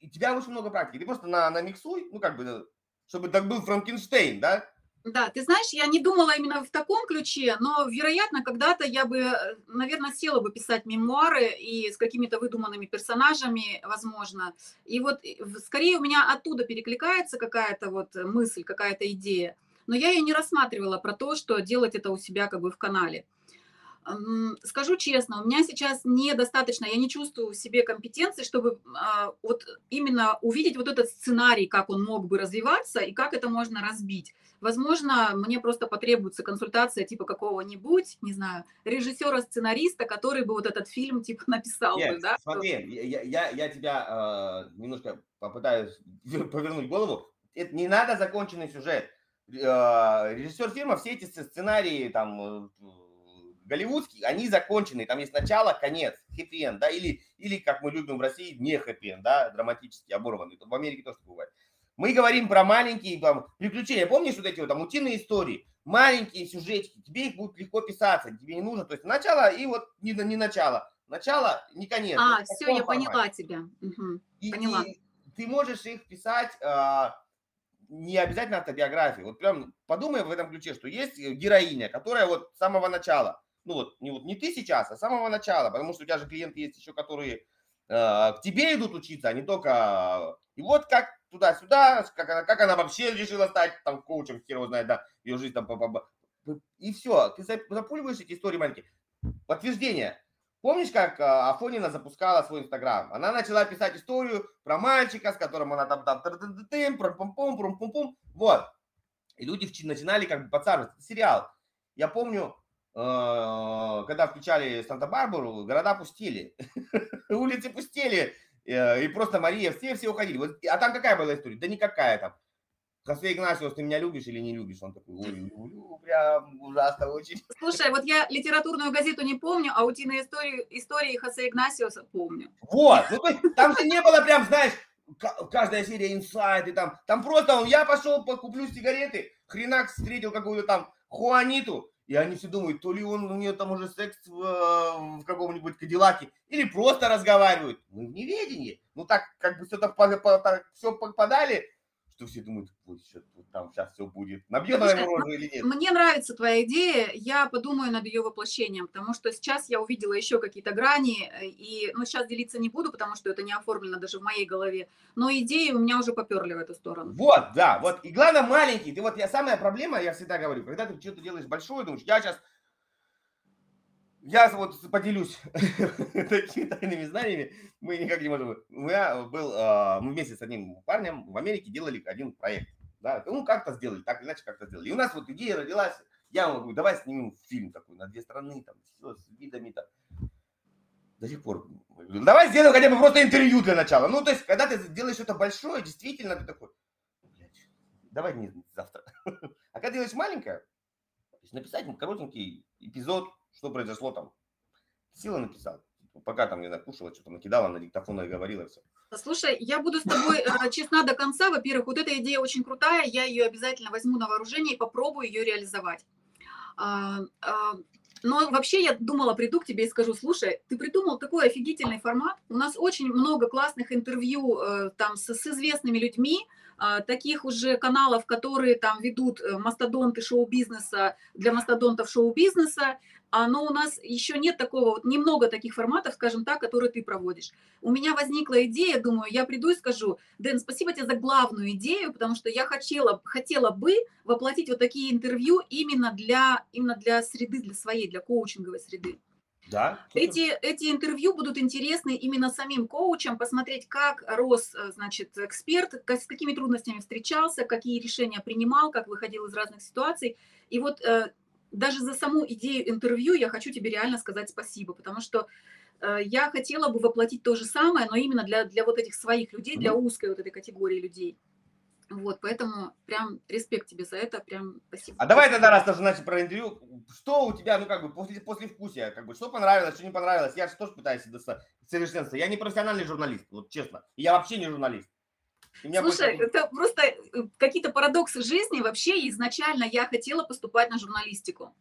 и тебя очень много практики, ты просто на, на миксуй, ну, как бы, чтобы так был Франкенштейн, да, да, ты знаешь, я не думала именно в таком ключе, но, вероятно, когда-то я бы, э, наверное, села бы писать мемуары и с какими-то выдуманными персонажами, возможно. И вот скорее у меня оттуда перекликается какая-то вот мысль, какая-то идея. Но я ее не рассматривала про то, что делать это у себя как бы в канале. Скажу честно, у меня сейчас недостаточно, я не чувствую в себе компетенции, чтобы а, вот именно увидеть вот этот сценарий, как он мог бы развиваться и как это можно разбить. Возможно, мне просто потребуется консультация типа какого-нибудь, не знаю, режиссера-сценариста, который бы вот этот фильм типа написал Нет, бы, да? Смотри, я, я, я тебя э, немножко попытаюсь повернуть голову. Это не надо законченный сюжет. Э, режиссер фильма, все эти сценарии там э, голливудские, они закончены, там есть начало, конец, хэппи да, или, или, как мы любим в России, не хэппи да, драматически оборванный. В Америке тоже бывает. Мы говорим про маленькие там, приключения. Помнишь вот эти вот там утиные истории? Маленькие сюжетики. Тебе их будет легко писаться. Тебе не нужно. То есть начало и вот не, не начало. Начало, не конец. А, все, я формате. поняла тебя. Угу, и, поняла. И ты можешь их писать э, не обязательно автобиографии. Вот прям подумай в этом ключе, что есть героиня, которая вот с самого начала ну вот не, вот не ты сейчас, а с самого начала, потому что у тебя же клиенты есть еще, которые э, к тебе идут учиться, а не только... И вот как туда-сюда, как она, как она вообще решила стать там коучем, хер его знает, да, ее жизнь там... И все, ты запуливаешь эти истории маленькие. Подтверждение. Помнишь, как а, Афонина запускала свой Инстаграм? Она начала писать историю про мальчика, с которым она там там пум пум пум пум пум Вот. И люди начинали как бы подсаживаться. Сериал. Я помню, Э, когда включали Санта-Барбару, города пустили, улицы пустели, э, и просто Мария, все, все уходили. Вот, а там какая была история? Да никакая там. Хосе Игнасиус, ты меня любишь или не любишь? Он такой, ой, люблю, прям ужасно очень. Слушай, вот я литературную газету не помню, а утиные истории, истории Хосе Игнасиуса помню. Вот, ну то есть там же не было прям, знаешь, каждая серия инсайт, и там, там просто он, я пошел, покуплю сигареты, хренак встретил какую-то там Хуаниту, и они все думают, то ли он у нее там уже секс в, в каком-нибудь Кадиллаке, или просто разговаривают. Мы в неведении. Ну так как бы все, так, все попадали, что все думают, вот что там сейчас все будет. Набьет она его рожу или нет? Мне нравится твоя идея, я подумаю над ее воплощением, потому что сейчас я увидела еще какие-то грани, э, и ну, сейчас делиться не буду, потому что это не оформлено даже в моей голове, но идеи у меня уже поперли в эту сторону. Вот, да, вот, и главное маленький, ты вот, я самая проблема, я всегда говорю, когда ты что-то делаешь большое, думаешь, я сейчас я вот поделюсь такими тайными знаниями. Мы никак не можем. Меня был, а, мы вместе с одним парнем в Америке делали один проект. Да, ну как-то сделали, так иначе как-то сделали. И у нас вот идея родилась. Я говорю, давай снимем фильм такой на две страны, там, все, с видами там. До сих пор. Давай сделаем хотя бы просто интервью для начала. Ну, то есть, когда ты делаешь что-то большое, действительно, ты такой, давай не завтра. А когда делаешь маленькое, то есть написать коротенький эпизод, что произошло там. Сила написал. Пока там, не накушала, что-то накидала на диктофон и говорила все. Слушай, я буду с тобой э, честна до конца. Во-первых, вот эта идея очень крутая, я ее обязательно возьму на вооружение и попробую ее реализовать. А, а, но вообще я думала, приду к тебе и скажу, слушай, ты придумал такой офигительный формат. У нас очень много классных интервью э, там с, с известными людьми, а, таких уже каналов, которые там ведут э, мастодонты шоу-бизнеса для мастодонтов шоу-бизнеса но у нас еще нет такого, вот немного таких форматов, скажем так, которые ты проводишь. У меня возникла идея, думаю, я приду и скажу, Дэн, спасибо тебе за главную идею, потому что я хотела, хотела бы воплотить вот такие интервью именно для, именно для среды, для своей, для коучинговой среды. Да. Эти, эти интервью будут интересны именно самим коучам, посмотреть, как рос, э, значит, эксперт, с какими трудностями встречался, какие решения принимал, как выходил из разных ситуаций. И вот э, даже за саму идею интервью я хочу тебе реально сказать спасибо, потому что э, я хотела бы воплотить то же самое, но именно для, для вот этих своих людей, для узкой вот этой категории людей. Вот, поэтому прям респект тебе за это, прям спасибо. А давай тогда, раз тоже начали про интервью, что у тебя, ну, как бы, после, после вкусия, как бы, что понравилось, что не понравилось, я же тоже пытаюсь достать совершенство. Я не профессиональный журналист, вот честно, я вообще не журналист. Слушай, будет... это просто э, какие-то парадоксы жизни. Вообще, изначально я хотела поступать на журналистику.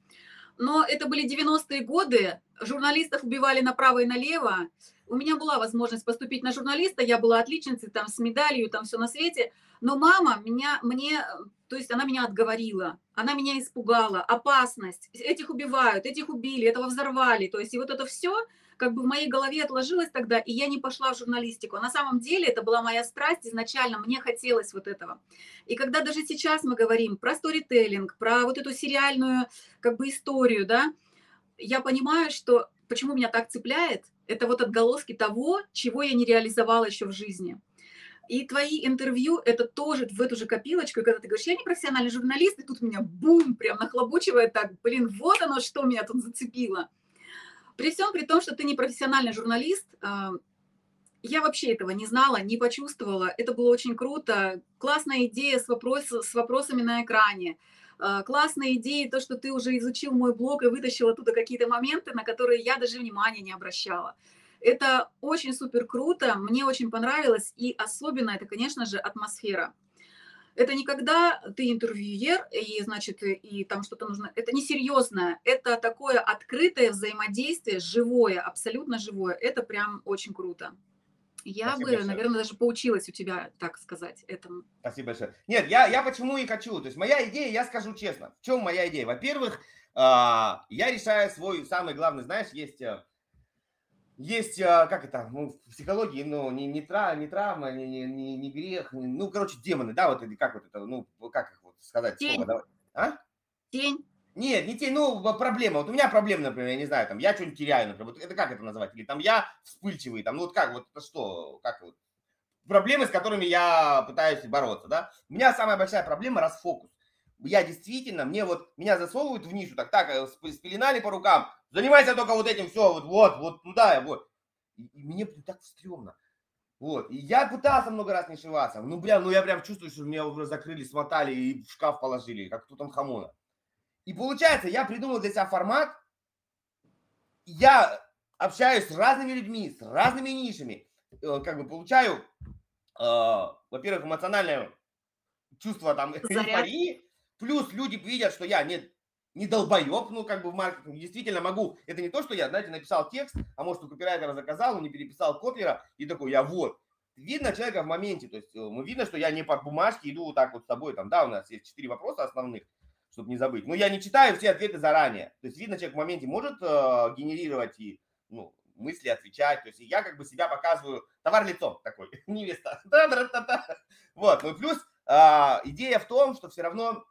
Но это были 90-е годы, журналистов убивали направо и налево. У меня была возможность поступить на журналиста, я была отличницей, там, с медалью, там, все на свете. Но мама меня, мне, то есть она меня отговорила, она меня испугала, опасность, этих убивают, этих убили, этого взорвали. То есть и вот это все как бы в моей голове отложилось тогда, и я не пошла в журналистику. На самом деле это была моя страсть изначально, мне хотелось вот этого. И когда даже сейчас мы говорим про сторителлинг, про вот эту сериальную как бы историю, да, я понимаю, что почему меня так цепляет, это вот отголоски того, чего я не реализовала еще в жизни. И твои интервью – это тоже в эту же копилочку, когда ты говоришь, я не профессиональный журналист, и тут меня бум, прям нахлобучивает так, блин, вот оно, что меня тут зацепило. При всем при том, что ты не профессиональный журналист, а, я вообще этого не знала, не почувствовала. Это было очень круто. Классная идея с, вопрос, с вопросами на экране. А, классная идея то, что ты уже изучил мой блог и вытащил оттуда какие-то моменты, на которые я даже внимания не обращала. Это очень супер круто, мне очень понравилось, и особенно это, конечно же, атмосфера. Это не когда ты интервьюер, и, значит, и там что-то нужно. Это не серьезное. Это такое открытое взаимодействие, живое, абсолютно живое. Это прям очень круто. Я Спасибо бы, большое. наверное, даже поучилась у тебя, так сказать, этому. Спасибо большое. Нет, я, я почему и хочу. То есть моя идея, я скажу честно. В чем моя идея? Во-первых, а, я решаю свой самый главный, знаешь, есть э, есть, а, как это, ну, в психологии, ну, не, не, тра, не травма, не, не, не, не грех, не, ну, короче, демоны, да, вот, или как вот это, ну, как их вот сказать тень. слово, давай. А? Тень. Нет, не тень, ну, проблема. Вот у меня проблема, например, я не знаю, там, я что-нибудь теряю, например, вот это как это называть? Или там я вспыльчивый, там, ну, вот как, вот это что, как вот? Проблемы, с которыми я пытаюсь бороться, да? У меня самая большая проблема – расфокус. Я действительно, мне вот, меня засовывают в нишу, так, так, э, спеленали по рукам, Занимайся только вот этим, все, вот, вот, вот туда, вот. И, и мне так стрёмно. Вот. И я пытался много раз не шиваться. Ну, бля, ну я прям чувствую, что меня уже закрыли, смотали и в шкаф положили, как тут хамона. И получается, я придумал для себя формат. Я общаюсь с разными людьми, с разными нишами. Э, как бы получаю, э, во-первых, эмоциональное чувство там эйфории. Плюс люди видят, что я не не долбоеб, ну, как бы в маркетинге. Действительно могу. Это не то, что я, знаете, написал текст, а может, у копирайтера заказал, он не переписал котлера, и такой, я вот. Видно человека в моменте, то есть э, мы видно, что я не по бумажке иду вот так вот с тобой, там, да, у нас есть четыре вопроса основных, чтобы не забыть. Но я не читаю все ответы заранее. То есть видно, человек в моменте может э, генерировать и, ну, мысли отвечать. То есть я как бы себя показываю товар лицом такой, невеста. Вот, ну плюс э, идея в том, что все равно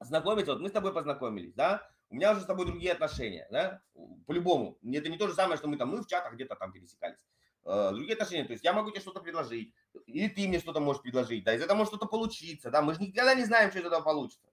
знакомиться, вот мы с тобой познакомились, да, у меня уже с тобой другие отношения, да, по-любому. Это не то же самое, что мы там, мы в чатах где-то там пересекались. Э, другие отношения, то есть я могу тебе что-то предложить, или ты мне что-то можешь предложить, да, из этого может что-то получиться, да, мы же никогда не знаем, что из этого получится.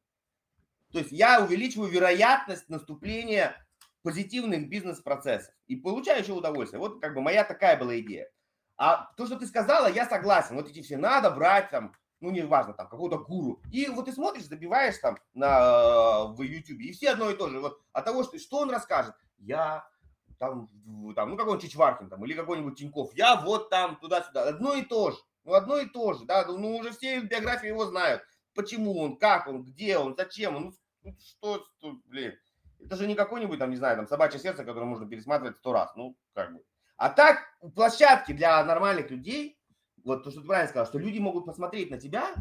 То есть я увеличиваю вероятность наступления позитивных бизнес-процессов и получаю еще удовольствие. Вот как бы моя такая была идея. А то, что ты сказала, я согласен. Вот эти все надо брать там ну, неважно, там, какого-то гуру. И вот ты смотришь, забиваешь там на, в YouTube, и все одно и то же. Вот от того, что, что он расскажет. Я там, там ну, какой-нибудь Чичваркин там, или какой-нибудь Тиньков. Я вот там, туда-сюда. Одно и то же. Ну, одно и то же, да, ну, уже все биографии его знают. Почему он, как он, где он, зачем он, ну, что, что, блин. Это же не какой-нибудь, там, не знаю, там, собачье сердце, которое можно пересматривать сто раз, ну, как бы. А так, площадки для нормальных людей – вот то, что ты правильно сказал, что люди могут посмотреть на тебя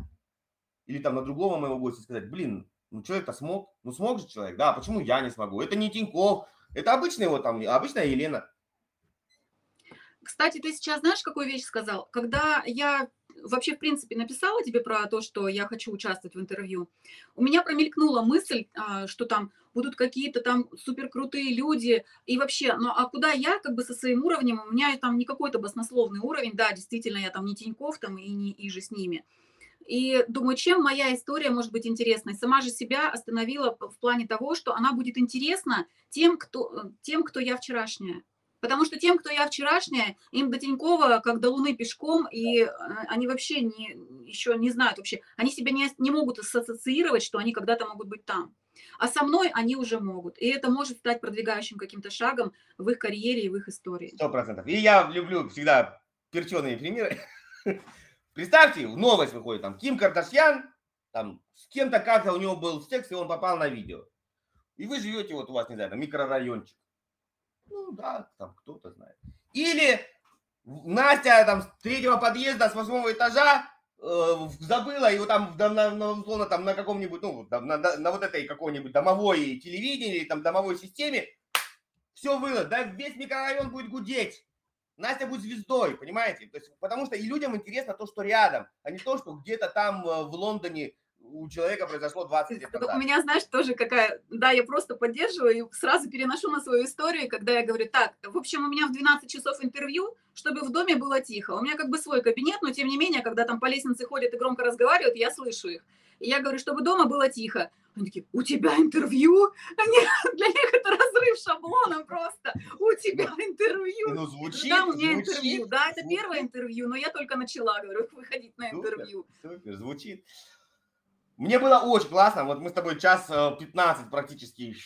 или там на другого моего гостя и сказать, блин, ну человек-то смог, ну смог же человек, да, почему я не смогу? Это не Тиньков, это обычная его там, обычная Елена. Кстати, ты сейчас знаешь, какую вещь сказал? Когда я вообще, в принципе, написала тебе про то, что я хочу участвовать в интервью, у меня промелькнула мысль, а, что там будут какие-то там суперкрутые люди, и вообще, ну а куда я как бы со своим уровнем, у меня там не какой-то баснословный уровень, да, действительно, я там не Тиньков там и не и же с ними. И думаю, чем моя история может быть интересной. Сама же себя остановила в плане того, что она будет интересна тем, кто, тем, кто я вчерашняя. Потому что тем, кто я вчерашняя, им до Тинькова как до Луны пешком, и э, они вообще не, еще не знают вообще, они себя не, не могут ассоциировать, что они когда-то могут быть там. А со мной они уже могут. И это может стать продвигающим каким-то шагом в их карьере и в их истории. Сто процентов. И я люблю всегда перченые примеры. Представьте, новость выходит, там, Ким Кардашьян, там, с кем-то как-то у него был секс, и он попал на видео. И вы живете, вот у вас, не знаю, там, микрорайончик. Ну, да, там кто-то знает. Или Настя там с третьего подъезда, с восьмого этажа э, забыла, вот там, на, на, условно, там на каком-нибудь, ну, на, на, на вот этой какой-нибудь домовой телевидении или там домовой системе все было, да, весь микрорайон будет гудеть. Настя будет звездой, понимаете? То есть, потому что и людям интересно то, что рядом, а не то, что где-то там э, в Лондоне у человека произошло 20 лет назад. У меня, знаешь, тоже какая... Да, я просто поддерживаю и сразу переношу на свою историю, когда я говорю, так, в общем, у меня в 12 часов интервью, чтобы в доме было тихо. У меня как бы свой кабинет, но тем не менее, когда там по лестнице ходят и громко разговаривают, я слышу их. И я говорю, чтобы дома было тихо. Они такие, у тебя интервью? Они, для них это разрыв шаблона просто. У тебя интервью. Ну, звучит, Да, у меня звучит, интервью. Да, это звучит. первое интервью, но я только начала, говорю, выходить на Супер. интервью. Супер, звучит. Мне было очень классно. Вот мы с тобой час э, 15 практически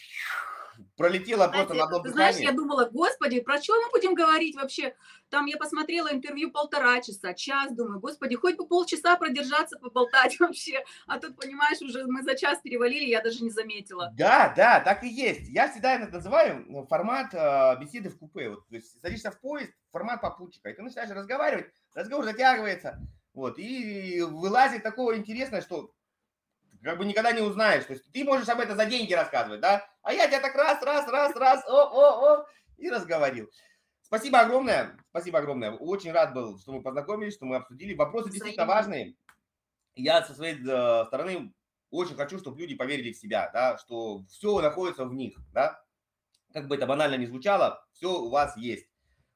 пролетело просто Знаете, на одном ты знаешь, дыхании. я думала, господи, про что мы будем говорить вообще? Там я посмотрела интервью полтора часа, час, думаю, господи, хоть бы полчаса продержаться, поболтать вообще. А тут, понимаешь, уже мы за час перевалили, я даже не заметила. Да, да, так и есть. Я всегда это называю ну, формат э, беседы в купе. Вот, то есть садишься в поезд, формат попутчика, и ты начинаешь разговаривать, разговор затягивается, вот, и вылазит такого интересное, что как бы никогда не узнаешь. То есть ты можешь об этом за деньги рассказывать, да? А я тебя так раз, раз, раз, раз, о, о, о, и разговорил. Спасибо огромное, спасибо огромное. Очень рад был, что мы познакомились, что мы обсудили. Вопросы действительно важные. Я со своей э, стороны очень хочу, чтобы люди поверили в себя, да, что все находится в них, да. Как бы это банально не звучало, все у вас есть.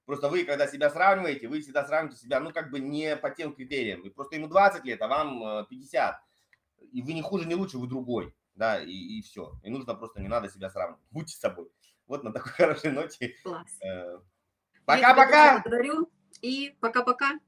Просто вы, когда себя сравниваете, вы всегда сравниваете себя, ну, как бы не по тем критериям. И просто ему 20 лет, а вам э, 50. И вы не хуже, не лучше, вы другой. Да, и, и все. И нужно просто, не надо себя сравнивать. Будьте собой. Вот на такой хорошей ноте. Класс. э, Пока-пока! Благодарю и пока-пока.